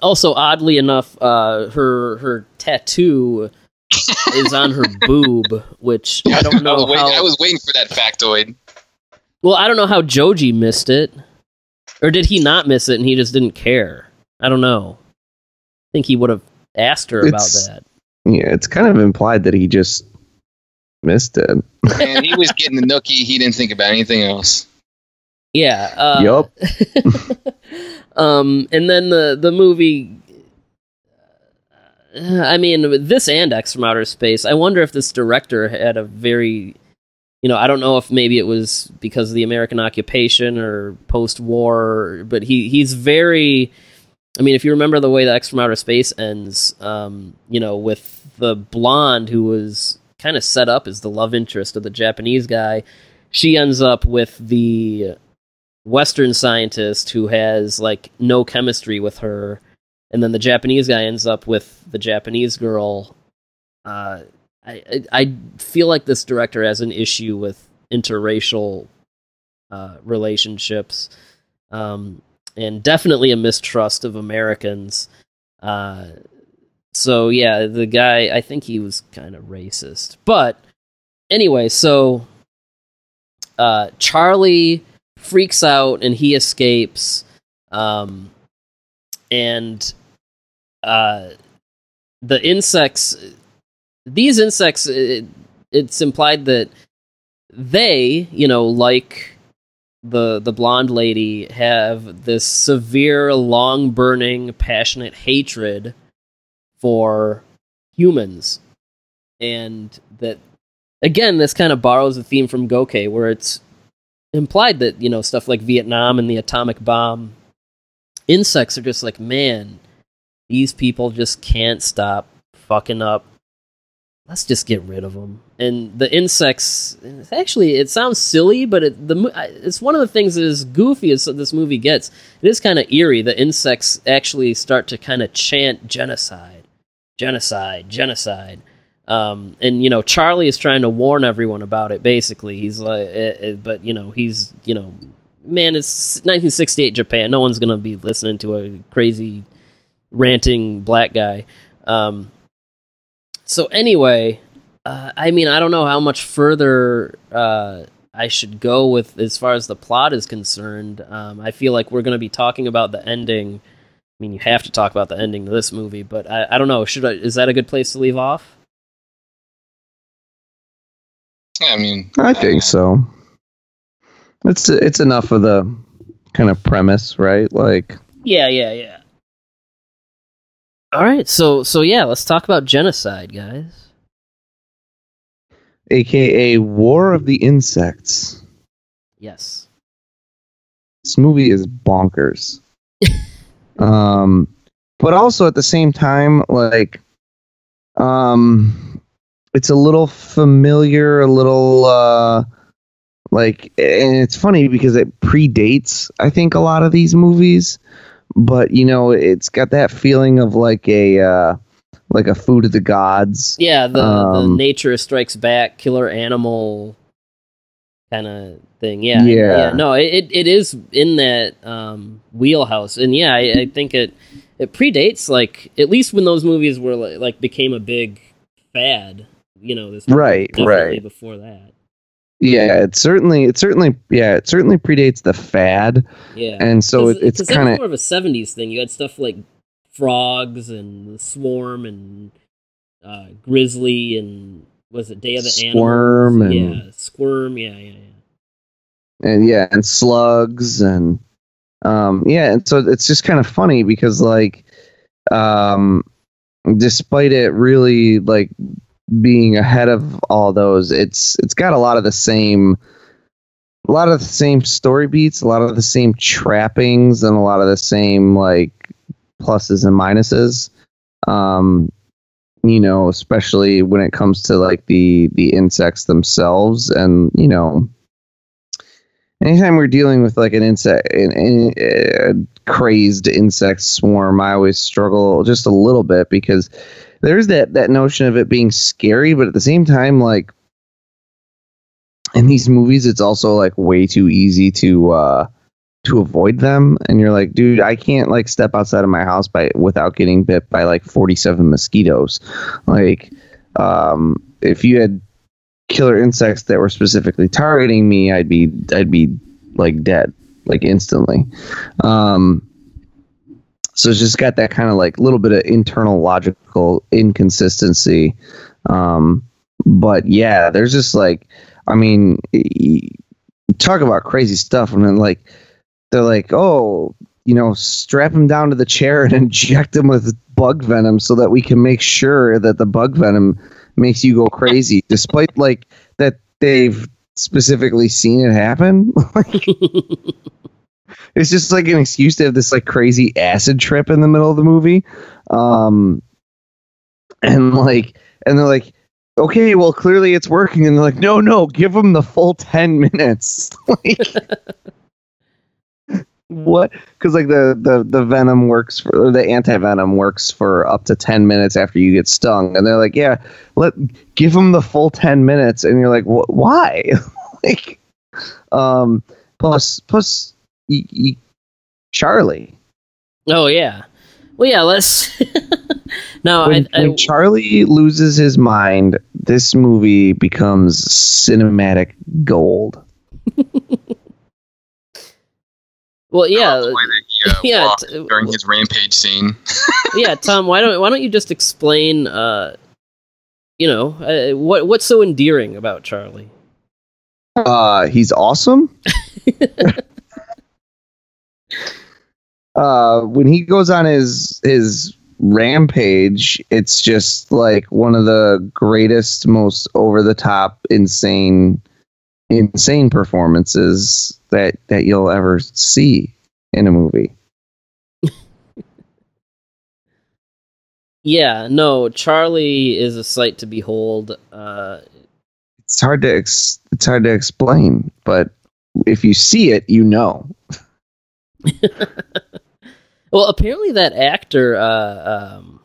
S1: also oddly enough, uh, her her tattoo is on her boob, which I don't
S2: I
S1: know
S2: was, waiting,
S1: how.
S2: I was waiting for that factoid.
S1: Well, I don't know how Joji missed it, or did he not miss it and he just didn't care? I don't know. I think he would have asked her
S3: It's-
S1: about that.
S3: Yeah, it's kind of implied that he just missed it.
S2: And he was getting the nookie. He didn't think about anything else.
S1: Yeah. Uh,
S3: Yup.
S1: um, and then the the movie. uh, I mean, this and X from Outer Space. I wonder if this director had a very, you know, I don't know if maybe it was because of the American occupation or post war, but he he's very. I mean, if you remember the way the X from Outer Space ends, um, you know, with the blonde who was kind of set up as the love interest of the Japanese guy, she ends up with the Western scientist who has like no chemistry with her, and then the Japanese guy ends up with the Japanese girl. Uh, I, I I feel like this director has an issue with interracial uh, relationships, um, and definitely a mistrust of Americans. Uh, so yeah, the guy I think he was kind of racist, but anyway, so uh, Charlie freaks out and he escapes um and uh the insects these insects it, it's implied that they you know like the the blonde lady have this severe long burning passionate hatred for humans. And that again this kind of borrows a theme from Goke where it's implied that you know stuff like Vietnam and the atomic bomb insects are just like man these people just can't stop fucking up. Let's just get rid of them and the insects actually it sounds silly but it, the it's one of the things that is goofy as this movie gets. It is kind of eerie the insects actually start to kind of chant genocide genocide genocide um, and you know Charlie is trying to warn everyone about it. Basically, he's like, eh, eh, but you know he's you know, man, it's 1968 Japan. No one's gonna be listening to a crazy ranting black guy. Um, so anyway, uh, I mean, I don't know how much further uh, I should go with as far as the plot is concerned. Um, I feel like we're gonna be talking about the ending. I mean, you have to talk about the ending to this movie, but I, I don't know. Should I? Is that a good place to leave off?
S2: Yeah, I mean,
S3: I think so. It's it's enough of the kind of premise, right? Like,
S1: Yeah, yeah, yeah. All right, so so yeah, let's talk about genocide, guys.
S3: aka War of the Insects.
S1: Yes.
S3: This movie is bonkers. um, but also at the same time, like, um, it's a little familiar, a little uh, like, and it's funny because it predates, I think, a lot of these movies. But you know, it's got that feeling of like a uh, like a food of the gods.
S1: Yeah, the, the
S3: Um,
S1: nature strikes back, killer animal kind of thing. Yeah,
S3: Yeah.
S1: No, it it is in that um, wheelhouse, and yeah, I, I think it it predates like at least when those movies were like, like became a big fad. You know, this
S3: Right, right.
S1: before that.
S3: yeah, it certainly, it certainly, yeah, it certainly predates the fad,
S1: Yeah,
S3: and so it, it's kind of
S1: more of a '70s thing. You had stuff like frogs and the swarm and uh, grizzly and was it Day of the
S3: Squirm
S1: Animals?
S3: and-
S1: yeah, squirm. Yeah, yeah, yeah.
S3: and yeah, and slugs and um yeah, and so it's just kind of funny because like um despite it really like being ahead of all those, it's it's got a lot of the same a lot of the same story beats, a lot of the same trappings and a lot of the same like pluses and minuses. Um you know, especially when it comes to like the the insects themselves and you know anytime we're dealing with like an insect, an, a crazed insect swarm, I always struggle just a little bit because there's that that notion of it being scary, but at the same time, like in these movies, it's also like way too easy to uh to avoid them, and you're like, dude, I can't like step outside of my house by without getting bit by like 47 mosquitoes, like. Um, if you had killer insects that were specifically targeting me, I'd be I'd be like dead, like instantly. Um, so it's just got that kind of like little bit of internal logical inconsistency. Um, but yeah, there's just like, I mean, talk about crazy stuff, and then like they're like, oh, you know, strap him down to the chair and inject him with bug venom so that we can make sure that the bug venom makes you go crazy, despite like that they've specifically seen it happen. it's just like an excuse to have this like crazy acid trip in the middle of the movie, um, and like, and they're like. Okay, well, clearly it's working, and they're like, "No, no, give them the full ten minutes." like, what? Because like the, the the venom works for or the anti-venom works for up to 10 minutes after you get stung. And they're like yeah let give them the full 10 minutes. And you're like why? Like um plus plus y- y- charlie
S1: Oh yeah. Well, yeah. Let's. no,
S3: when,
S1: I, I,
S3: when charlie loses his mind this movie becomes cinematic gold
S1: well, yeah,
S2: The way that he, uh,
S1: yeah, t-
S2: during his rampage scene.
S1: yeah. Tom, why don't why don't you just explain? Uh, you know, uh, what what's so endearing about Charlie?
S3: Uh, he's awesome. Uh, when he goes on his his rampage, it's just like one of the greatest, most over the top, insane, insane performances that that you'll ever see in a movie.
S1: Yeah, no, Charlie is a sight to behold. Uh,
S3: It's hard to ex- it's hard to explain, but if you see it, you know.
S1: well, apparently that actor, uh, um,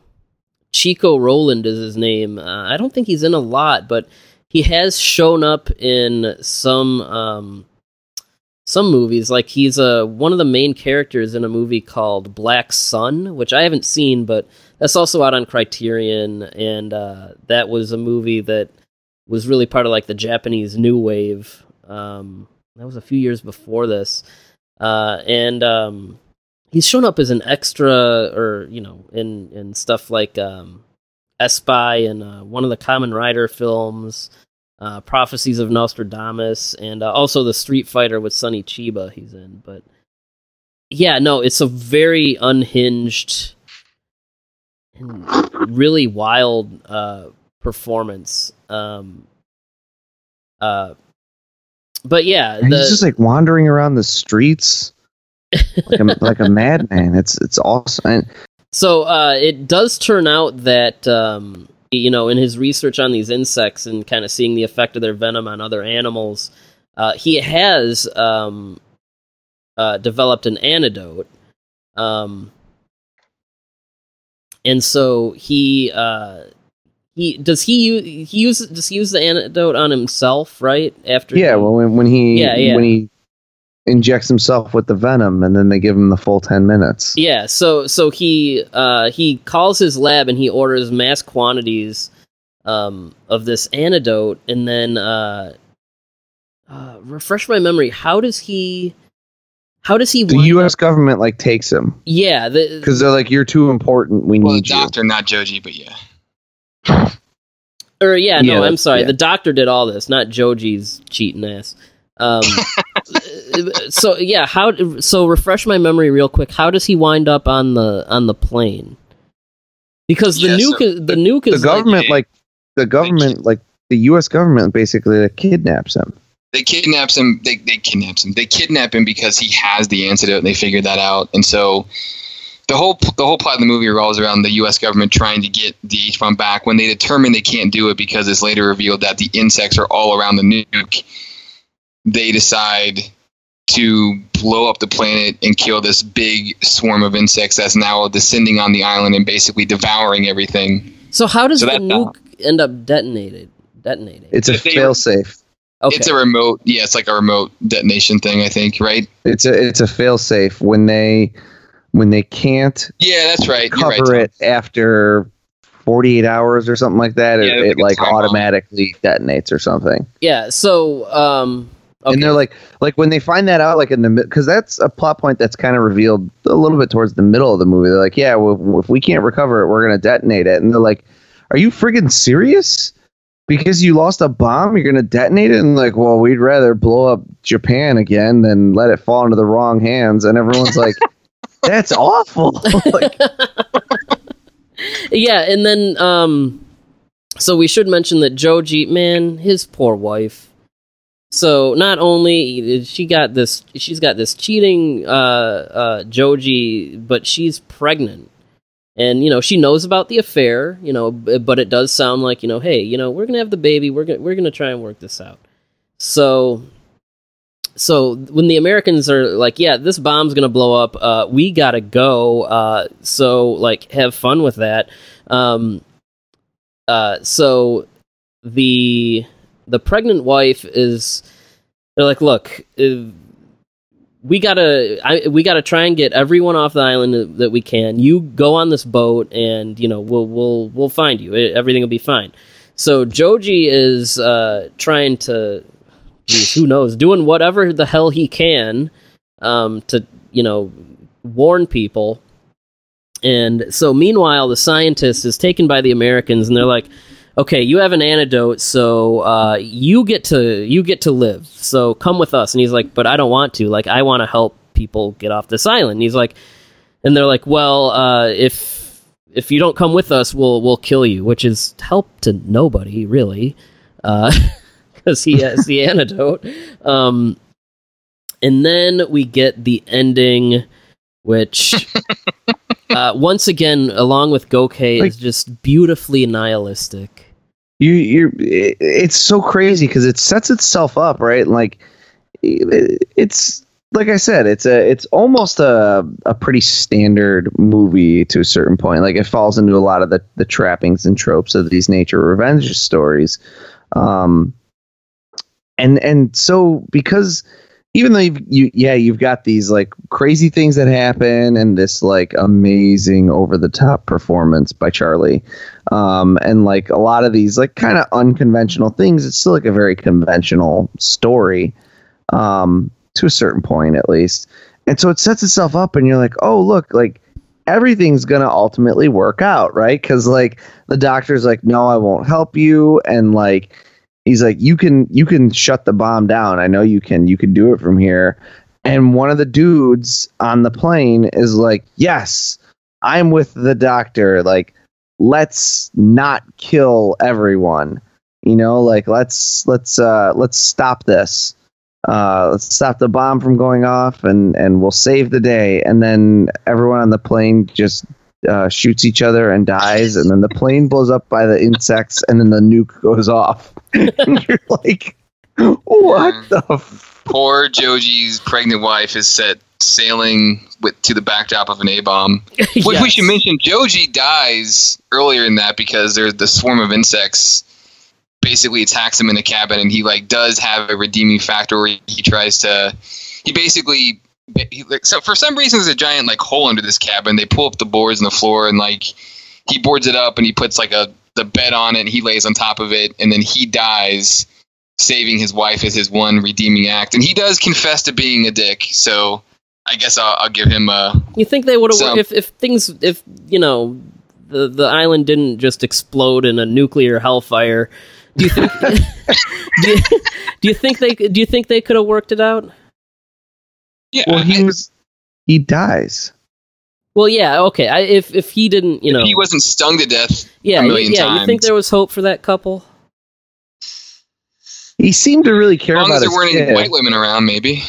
S1: Chico Roland is his name. Uh, I don't think he's in a lot, but he has shown up in some um, some movies. Like he's uh, one of the main characters in a movie called Black Sun, which I haven't seen, but that's also out on Criterion, and uh, that was a movie that was really part of like the Japanese New Wave. Um, that was a few years before this, uh, and um, he's shown up as an extra, or you know, in in stuff like um, Espy and uh, one of the Kamen Rider films, uh, Prophecies of Nostradamus, and uh, also the Street Fighter with Sonny Chiba. He's in, but yeah, no, it's a very unhinged and really wild uh, performance. Um, uh, but yeah, the,
S3: he's just like wandering around the streets like a like a madman. It's it's awesome. And
S1: So uh, it does turn out that um, you know, in his research on these insects and kind of seeing the effect of their venom on other animals, uh, he has um, uh, developed an antidote. Um, and so he uh, he does he use he use does he use the antidote on himself right after
S3: yeah,
S1: he-
S3: well, when when he
S1: Yeah, yeah.
S3: when he injects himself with the venom, and then they give him the full ten minutes.
S1: Yeah, so so he uh, he calls his lab and he orders mass quantities um, of this antidote, and then uh, uh, refresh my memory. How does he? How does he?
S3: The U.S.
S1: up-
S3: government like takes him
S1: Yeah, the,
S3: because they're like, "You're too important. We
S2: Well, the
S3: need you."
S2: doctor, not Joji, but yeah.
S1: or yeah,
S3: Yeah,
S1: no, I'm sorry.
S3: yeah.
S1: The doctor did all this, not Joji's cheating ass. Um, so yeah, how? So refresh my memory real quick. How does he wind up on the on the plane? Because the
S2: Yeah, so
S1: nuke, is, the nuke
S3: The
S1: is like-
S3: government, like, the government, like the U.S. government, basically like, kidnaps him.
S2: They kidnaps him. They they kidnaps him. They kidnap him because he has the antidote, and they figured that out. And so, the whole the whole plot of the movie revolves around the U.S. government trying to get the H bomb back. When they determine they can't do it because it's later revealed that the insects are all around the nuke, they decide to blow up the planet and kill this big swarm of insects that's now descending on the island and basically devouring everything.
S1: so how does
S2: So
S1: the
S2: that- uh,
S1: nuke end up detonated? Detonating.
S3: It's a failsafe.
S1: Okay.
S2: It's a remote, yeah, it's like a remote detonation thing, I think, right?
S3: It's a it's a failsafe when they when they can't
S2: Yeah, that's right. You're right.
S3: cover it after 48 hours or something like that.
S2: Yeah,
S3: it, it
S2: like a
S3: like automatically detonates or something.
S1: yeah. So um. Okay.
S3: And they're like, like when they find that out, like in the because that's a plot point that's kind of revealed a little bit towards the middle of the movie. They're like, yeah, well, if we can't recover it, we're gonna detonate it. And they're like, are you friggin' serious? Because you lost a bomb, you're gonna detonate it? And like, well, we'd rather blow up Japan again than let it fall into the wrong hands. And everyone's like, that's awful. like,
S1: yeah, and then um, so we should mention that Joji, man, his poor wife. So not only she got this, she's got this cheating uh, uh, Joji, but she's pregnant, and you know she knows about the affair. You know, but it does sound like you know, hey, you know, we're gonna have the baby. We're gonna we're gonna try and work this out. So so when the Americans are like, yeah, this bomb's gonna blow up, uh, we gotta go. Uh, so like, have fun with that. Um, uh, so the the pregnant wife is they're like, look, uh, we gotta I, we gotta try and get everyone off the island that we can. You go on this boat, and you know we'll we'll we'll find you. Everything will be fine. So Joji is uh, trying to geez, who knows, doing whatever the hell he can um, to, you know, warn people. And so, meanwhile, the scientist is taken by the Americans, and they're like, "Okay, you have an antidote, so uh, you get to you get to live. So come with us." And he's like, "But I don't want to. Like, I want to help people get off this island." And he's like, and they're like, "Well, uh, if if you don't come with us, we'll we'll kill you," which is help to nobody really. Uh, because he has the antidote. Um, and then we get the ending, which uh, once again, along with Goke,
S3: Like-
S1: is just beautifully nihilistic.
S3: you you're it's so crazy because it sets itself up right like it's like i said it's a it's almost a a pretty standard movie to a certain point like it falls into a lot of the the trappings and tropes of these nature revenge stories um and and so because even though you've, you yeah you've got these like crazy things that happen and this like amazing over the top performance by charlie um, and like a lot of these like kind of unconventional things it's still like a very conventional story um, to a certain point at least. And so it sets itself up and you're like oh look like everything's gonna ultimately work out right? Because like the doctor's like no i won't help you and like he's like you can you can shut the bomb down. I know you can. You can do it from here. And one of the dudes on the plane is like yes i'm with the doctor. Like let's not kill everyone. You know like let's let's uh let's stop this. Uh let's stop the bomb from going off and and we'll save the day. And then everyone on the plane just uh, shoots each other and dies and then the plane blows up by the insects and then the nuke goes off and you're like what the f-
S2: Poor Joji's pregnant wife is set sailing with to the backdrop of an A bomb. Which we should mention, Joji dies earlier in that because there's the swarm of insects basically attacks him in the cabin, and he like does have a redeeming factor where he tries to. He basically. He, like, so for some reason, there's a giant like hole under this cabin. They pull up the boards in the floor, and like he boards it up, and he puts like a the bed on it, and he lays on top of it, and then he dies saving his wife as his one redeeming act, and he does confess to being a dick. So I guess I'll, I'll give him a.
S1: You think they would have if if things if you know the the island didn't just explode in a nuclear hellfire? Do you think do, you, do you think they do you think they could have worked it out?
S2: Yeah,
S3: Well, he
S2: I-
S3: was. He dies.
S1: Well, yeah, okay. I, if if he didn't, you know,
S2: he wasn't stung to death.
S1: yeah,
S2: a
S1: you-
S2: million
S1: yeah. You think there was hope for that couple?
S3: He seemed to really care
S2: As long
S3: about
S2: as there
S3: his
S2: weren't any white women around, maybe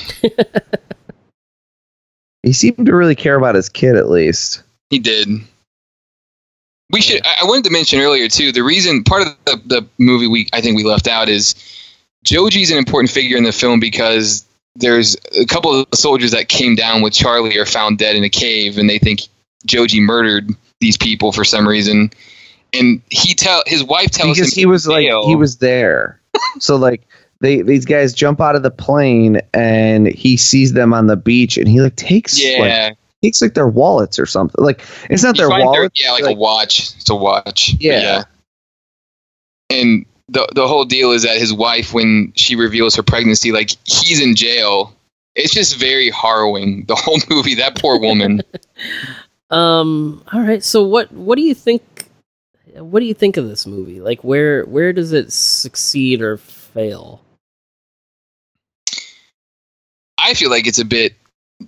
S3: He seemed to really care about his kid, at least.
S2: he did. We should. I I wanted to mention earlier too. The reason part of the, the movie we I think we left out is Joji's an important figure in the film because there's a couple of soldiers that came down with Charlie are found dead in a cave, and they think Joji murdered these people for some reason. And he tell his wife tells
S3: because
S2: him
S3: he was like he was there. so like they these guys jump out of the plane and he sees them on the beach and he like takes like
S2: yeah.
S3: takes like their wallets or something. Like it's not
S2: You
S3: their
S2: find
S3: wallets.
S2: yeah, like,
S3: like-
S2: a watch. It's a watch.
S3: Yeah.
S2: And the the whole deal is that his wife, when she reveals her pregnancy, like he's in jail. It's just very harrowing. The whole movie. That poor woman.
S1: Um. All right. So what what do you think? What do you think of this movie? Like, where where does it succeed or fail?
S2: I feel like it's a bit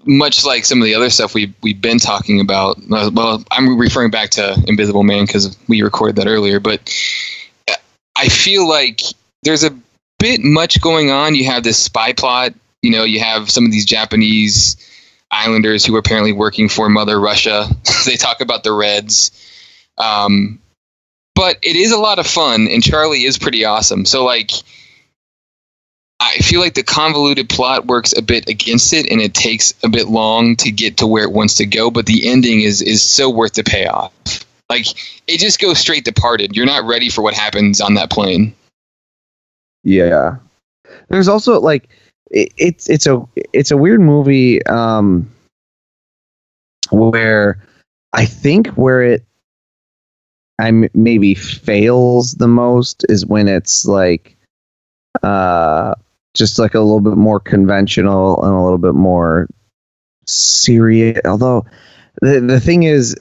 S2: much like some of the other stuff we we've been talking about. Well, I'm referring back to Invisible Man because we recorded that earlier, but I feel like there's a bit much going on. You have this spy plot. You know, you have some of these Japanese islanders who are apparently working for Mother Russia. they talk about the Reds. Um, but it is a lot of fun, and Charlie is pretty awesome. So, like, I feel like the convoluted plot works a bit against it, and it takes a bit long to get to where it wants to go. But the ending is is so worth the payoff. Like it just goes straight departed. You're not ready for what happens on that plane.
S3: Yeah. There's also like it, it's it's a it's a weird movie um where I think where it I m- maybe fails the most is when it's like uh just like a little bit more conventional and a little bit more serious although the the thing is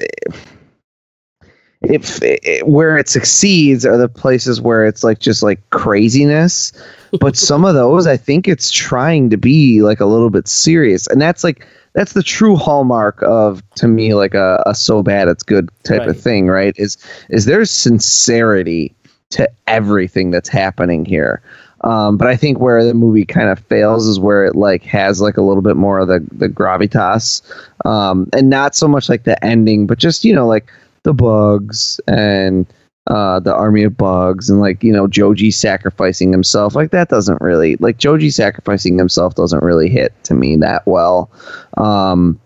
S3: if it, where it succeeds are the places where it's like just like craziness. But some of those i think it's trying to be like a little bit serious. And that's like that's the true hallmark of to me like a, a so bad it's good type
S1: Right.
S3: of thing right? Is is there's sincerity to everything that's happening here. Um, but I think where the movie kind of fails is where it like has like a little bit more of the the gravitas, um, and not so much like the ending, but just you know like the bugs and uh, the army of bugs and like you know Joji sacrificing himself. Like that doesn't really like Joji sacrificing himself doesn't really hit to me that well, um,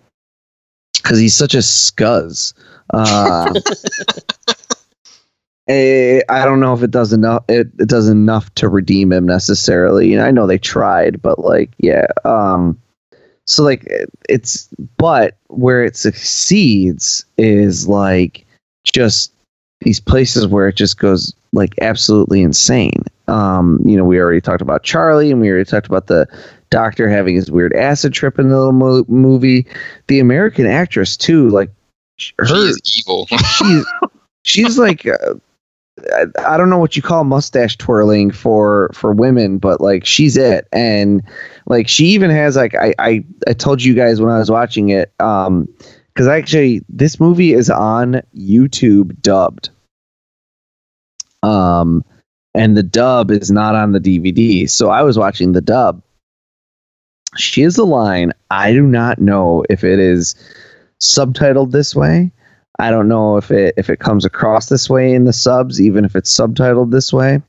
S3: because he's such a scuzz. Uh, eh, I don't know if it does enough. It, it does enough to redeem him necessarily. You know, I know they tried, but like, yeah. Um, so like, it- it's but where it succeeds is like just these places where it just goes like absolutely insane. Um, you know, we already talked about Charlie, and we already talked about the doctor having his weird acid trip in the little mo- movie. The American actress too, like her
S2: She is evil.
S3: she's she's like uh, I, I don't know what you call mustache twirling for for women but like she's it and like she even has like i i, I told you guys when i was watching it um because actually this movie is on youtube dubbed. Um and the dub is not on the dvd so i was watching the dub. She has a line i do not know if it is subtitled this way. I don't know if it if it comes across this way in the subs, even if it's subtitled this way.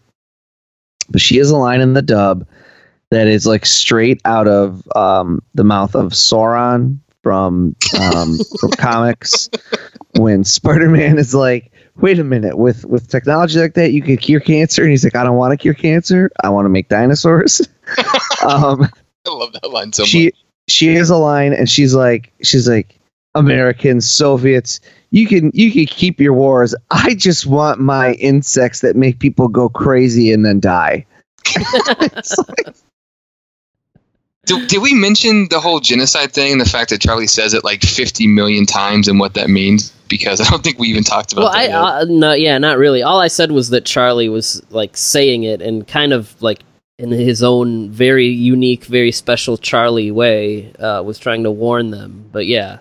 S3: But she has a line in the dub that is like straight out of um, the mouth of Sauron from um, from comics. When Spider Man is like, "Wait a minute, with with technology like that, you could cure cancer," and he's like, "I don't want to cure cancer. I want to make dinosaurs." um,
S2: I love that line so
S3: she
S2: much.
S3: she has a line and she's like she's like Americans, Soviets, you can you can keep your wars. I just want my insects that make people go crazy and then die. It's like-
S2: Did, did we mention the whole genocide thing and the fact that Charlie says it like 50 million times and what that means? Because I don't think we even talked about
S1: well,
S2: that.
S1: I uh, no, yeah, not really. All I said was that Charlie was like saying it and kind of like in his own very unique, very special Charlie way, uh, was trying to warn them. But yeah,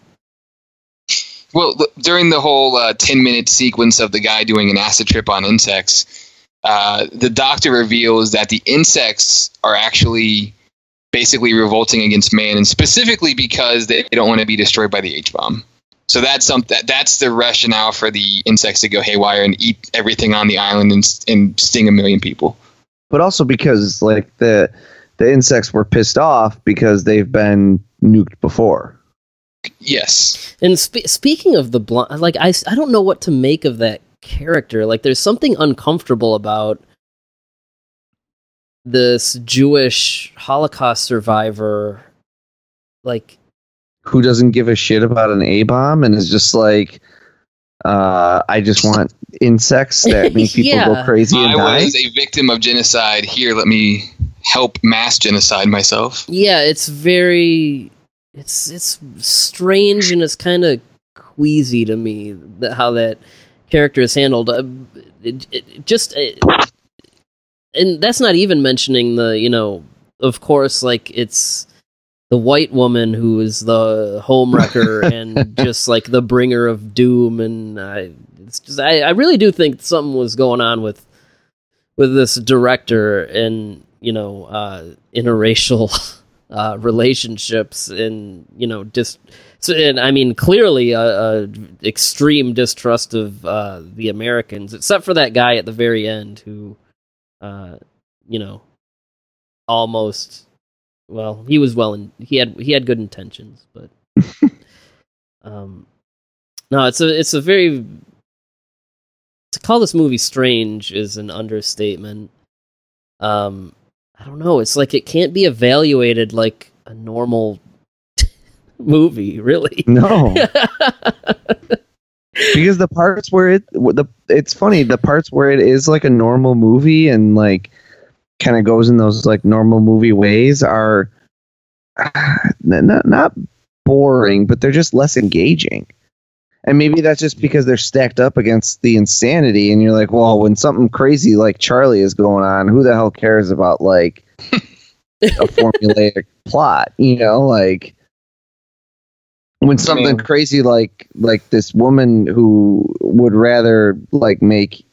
S2: Well, look, during the whole uh, 10 minute sequence of the guy doing an acid trip on insects, uh, the doctor reveals that the insects are actually basically revolting against man, and specifically because they don't want to be destroyed by the H bomb. So that's some that, that's the rationale for the insects to go haywire and eat everything on the island and, and sting a million people.
S3: but also because like the the insects were pissed off because they've been nuked before.
S2: Yes.
S1: And spe- speaking of the blonde, like I don't know what to make of that character. Like, there's something uncomfortable about this Jewish Holocaust survivor. Like,
S3: Who doesn't give a shit about an A bomb and is just like, uh, I just want insects that make people
S1: Yeah.
S3: go crazy and
S2: I
S3: die.
S2: was a victim of genocide. Here, let me help mass genocide myself.
S1: yeah, it's very, it's it's strange and it's kind of queasy to me that how that character is handled. Uh, it, it, just, it, and that's not even mentioning the, you know, of course, like it's the white woman who is the homewrecker and just like the bringer of doom and I it's just I, I really do think something was going on with with this director and you know uh interracial uh relationships and you know just so and I mean clearly a, a extreme distrust of uh the Americans except for that guy at the very end who uh you know almost well he was well and he had he had good intentions but um no it's a it's a very to call this movie strange is an understatement. Um i don't know it's like it can't be evaluated like a normal movie really.
S3: No, because the parts where it the it's funny the parts where it is like a normal movie and like kind of goes in those like normal movie ways are not not boring but they're just less engaging. And maybe that's just because they're stacked up against the insanity and you're like well when something crazy like charlie is going on who the hell cares about like a formulaic plot you know? Like when something
S2: Man.
S3: crazy like like this woman who would rather like make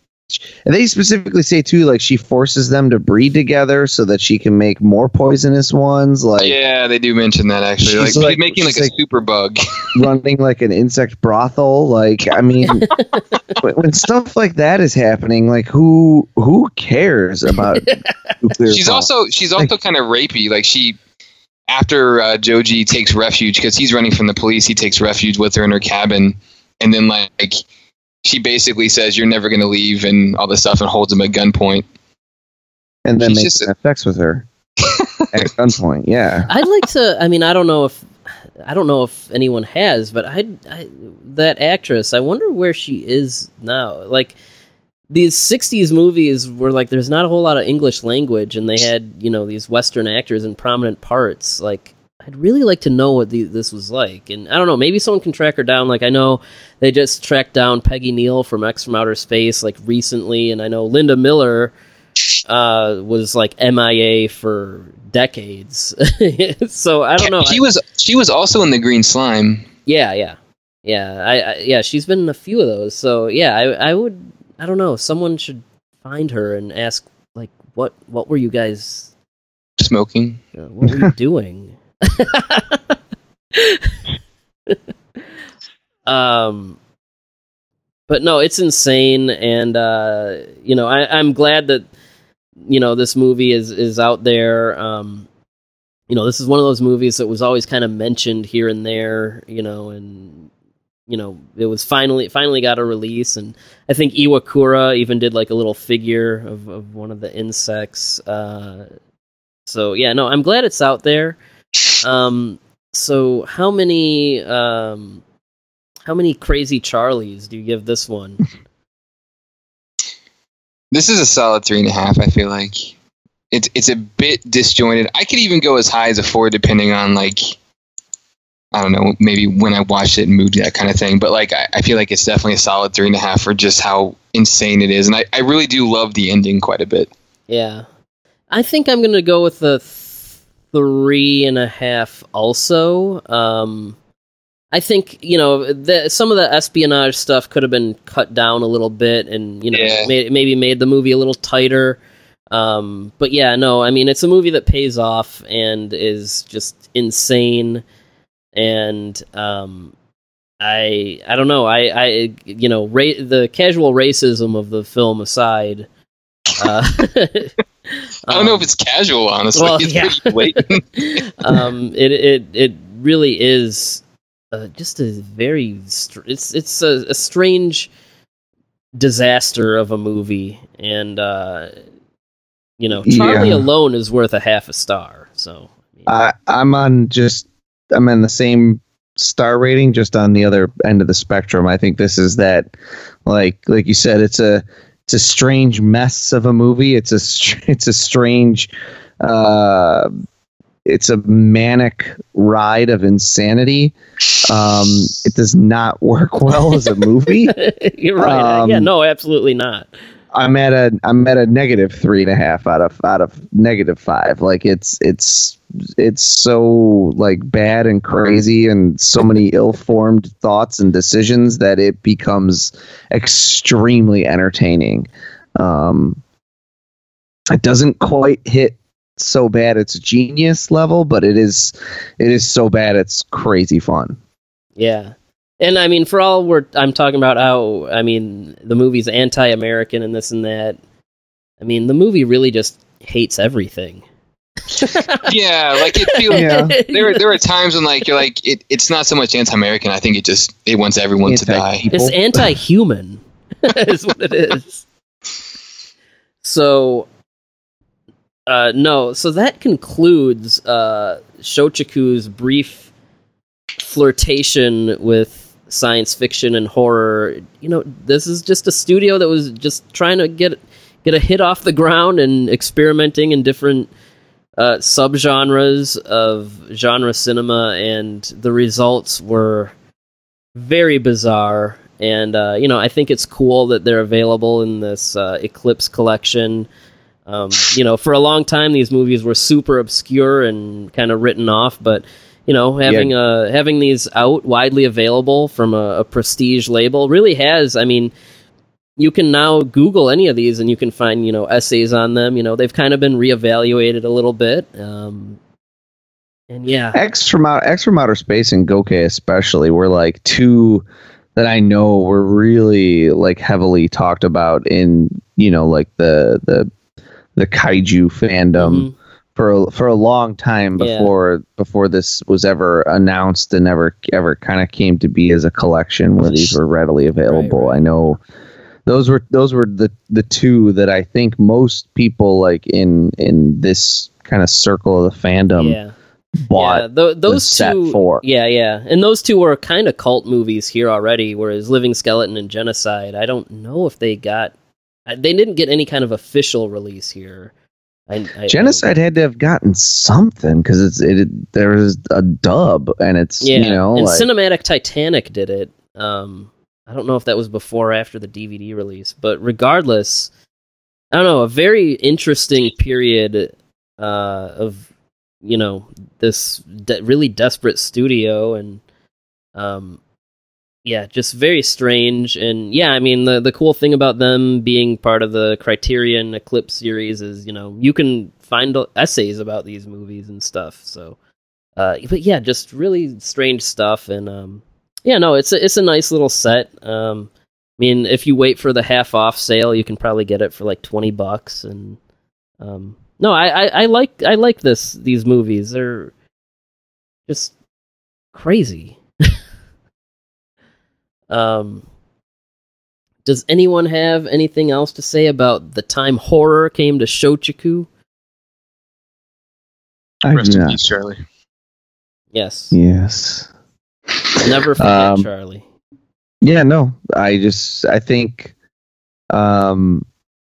S3: and they specifically say too like she forces them to breed together so that she can make more poisonous ones like
S2: yeah, they do mention that actually. Like,
S3: She's
S2: she's
S3: like-
S2: making like a
S3: like-
S2: super bug.
S3: running like an insect brothel like i mean when, when stuff like that is happening like who who cares about nuclear
S2: she's
S3: bomb?
S2: also she's also kind of rapey. Like she, after uh, Joji takes refuge because he's running from the police, he takes refuge with her in her cabin, and then like she basically says, "You're never gonna leave," and all this stuff, and holds him at gunpoint.
S3: and then
S2: she's
S3: makes
S2: just-
S3: sex with her at gunpoint yeah
S1: I'd like to. I mean, I don't know if I don't know if anyone has, but I, I that actress. I wonder where she is now. Like these '60s movies were like, there's not a whole lot of English language, and they had you know these Western actors in prominent parts. Like, I'd really like to know what the, this was like, and I don't know. Maybe someone can track her down. Like, I know they just tracked down Peggy Neal from X from Outer Space like recently, and I know Linda Miller uh, was like MIA for decades. so I don't know.
S2: She was she was also in the Green Slime.
S1: yeah, yeah, yeah. I, I yeah, she's been in a few of those. So yeah, I I would I don't know. Someone should find her and ask like what what were you guys
S2: Smoking.
S1: uh, what were you doing? um but no it's insane and uh you know I, i'm glad that you know this movie is is out there um you know this is one of those movies that was always kind of mentioned here and there you know and you know it was finally finally got a release and i think iwakura even did like a little figure of, of one of the insects uh so yeah no i'm glad it's out there um so how many um how many crazy charlies do you give this one
S2: This is a solid three and a half. I feel like it's it's a bit disjointed. I could even go as high as a four, depending on like I don't know, maybe when I watched it and moved that kind of thing. But like I, I feel like it's definitely a solid three and a half for just how insane it is, and I, I really do love the ending quite a bit.
S1: Yeah, I think I'm gonna go with the three and a half. Also, um, I think you know the, some of the espionage stuff could have been cut down a little bit, and you know
S2: Yeah.
S1: made, maybe made the movie a little tighter. Um, but yeah, no, I mean it's a movie that pays off and is just insane, and um, I I don't know I I you know ra- the casual racism of the film aside. Uh,
S2: I don't know
S1: um,
S2: if it's casual, honestly.
S1: well,
S2: it's
S1: yeah.
S2: pretty blatant.
S1: um, it it it really is uh, just a very str- it's it's a, a strange disaster of a movie, and uh, you know Charlie
S3: Yeah.
S1: alone is worth a half a star. So
S3: I, I'm on just I'm on the same star rating, just on the other end of the spectrum. I think this is that, like like you said, it's a it's a strange mess of a movie. It's a it's a strange, uh, it's a manic ride of insanity. Um, it does not work well as a movie.
S1: you're right.
S3: Um,
S1: yeah, no, absolutely not.
S3: I'm at a I'm at a negative three and a half out of out of negative five. Like it's it's it's so like bad and crazy and so many ill-formed thoughts and decisions that it becomes extremely entertaining. Um, it doesn't quite hit so bad it's genius level, but it is it is so bad it's crazy fun.
S1: Yeah. And I mean, for all we're I'm talking about how I mean the movie's anti-American and this and that. I mean, the movie really just hates everything.
S2: yeah, like it feels.
S3: Yeah.
S2: There, there are times when like you're like it, it's not so much anti-American. I think it just it wants everyone to die.
S3: Anti-people.
S1: It's anti-human, is what it is. So, uh, no. So that concludes uh, Shochiku's brief flirtation with science fiction and horror. You know, this is just a studio that was just trying to get get a hit off the ground and experimenting in different uh, subgenres of genre cinema, and the results were very bizarre. And uh, you know, I think it's cool that they're available in this uh, Eclipse collection. Um, you know, for a long time, these movies were super obscure and kind of written off, but you know, having uh, having these out widely available from a, a prestige label really has. I mean, you can now Google any of these and you can find you know essays on them. You know, they've kind of been reevaluated a little bit. Um, and yeah,
S3: X from out X from outer space and Goke especially were like two that I know were really like heavily talked about in you know like the the the kaiju fandom
S1: Mhm.
S3: For a, for a long time
S1: Yeah.
S3: before before this was ever announced and ever ever kind of came to be as a collection where these were readily available.
S1: right.
S3: I know those were those were the the two that I think most people like in in this kind of circle of the fandom
S1: yeah.
S3: bought
S1: yeah, tho- those two,
S3: for.
S1: Yeah, yeah, and those two were kind of cult movies here already. Whereas Living Skeleton and Genocide, I don't know if they got, they didn't get any kind of official release here. I, I,
S3: Genocide had to have gotten something because it's it, there was a dub and it's
S1: yeah,
S3: you know
S1: and
S3: like,
S1: Cinematic Titanic did it. Um, I don't know if that was before or after the DVD release, but regardless, I don't know. A very interesting period uh, of you know this de- really desperate studio and um, yeah, just very strange. And yeah, I mean the the cool thing about them being part of the Criterion Eclipse series is you know you can find essays about these movies and stuff. So, uh, but yeah, just really strange stuff. And um, yeah, no, it's a, it's a nice little set. Um, I mean, if you wait for the half off sale, you can probably get it for like twenty bucks. And um, no, I, I, I like I like this these movies. They're just crazy. Um, does anyone have anything else to say about the time horror came to Shochiku?
S3: I
S2: Rest
S3: do
S2: in
S3: not.
S2: peace, Charlie.
S1: Yes,
S3: Yes.
S1: never forget
S3: Um,
S1: Charlie.
S3: Yeah, no. I just I think um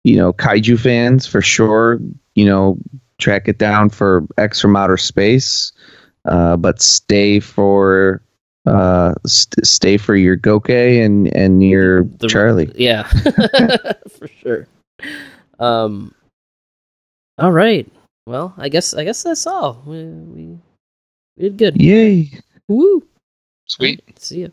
S3: you know, kaiju fans for sure, you know, track it down for X from outer space, uh, but stay for uh, st- stay for your Goke and and your
S1: The-
S3: Charlie.
S1: Yeah, for sure. Um. All right. Well, I guess I guess that's all. We we, we did good.
S3: Yay!
S1: Woo!
S2: Sweet.
S1: See you.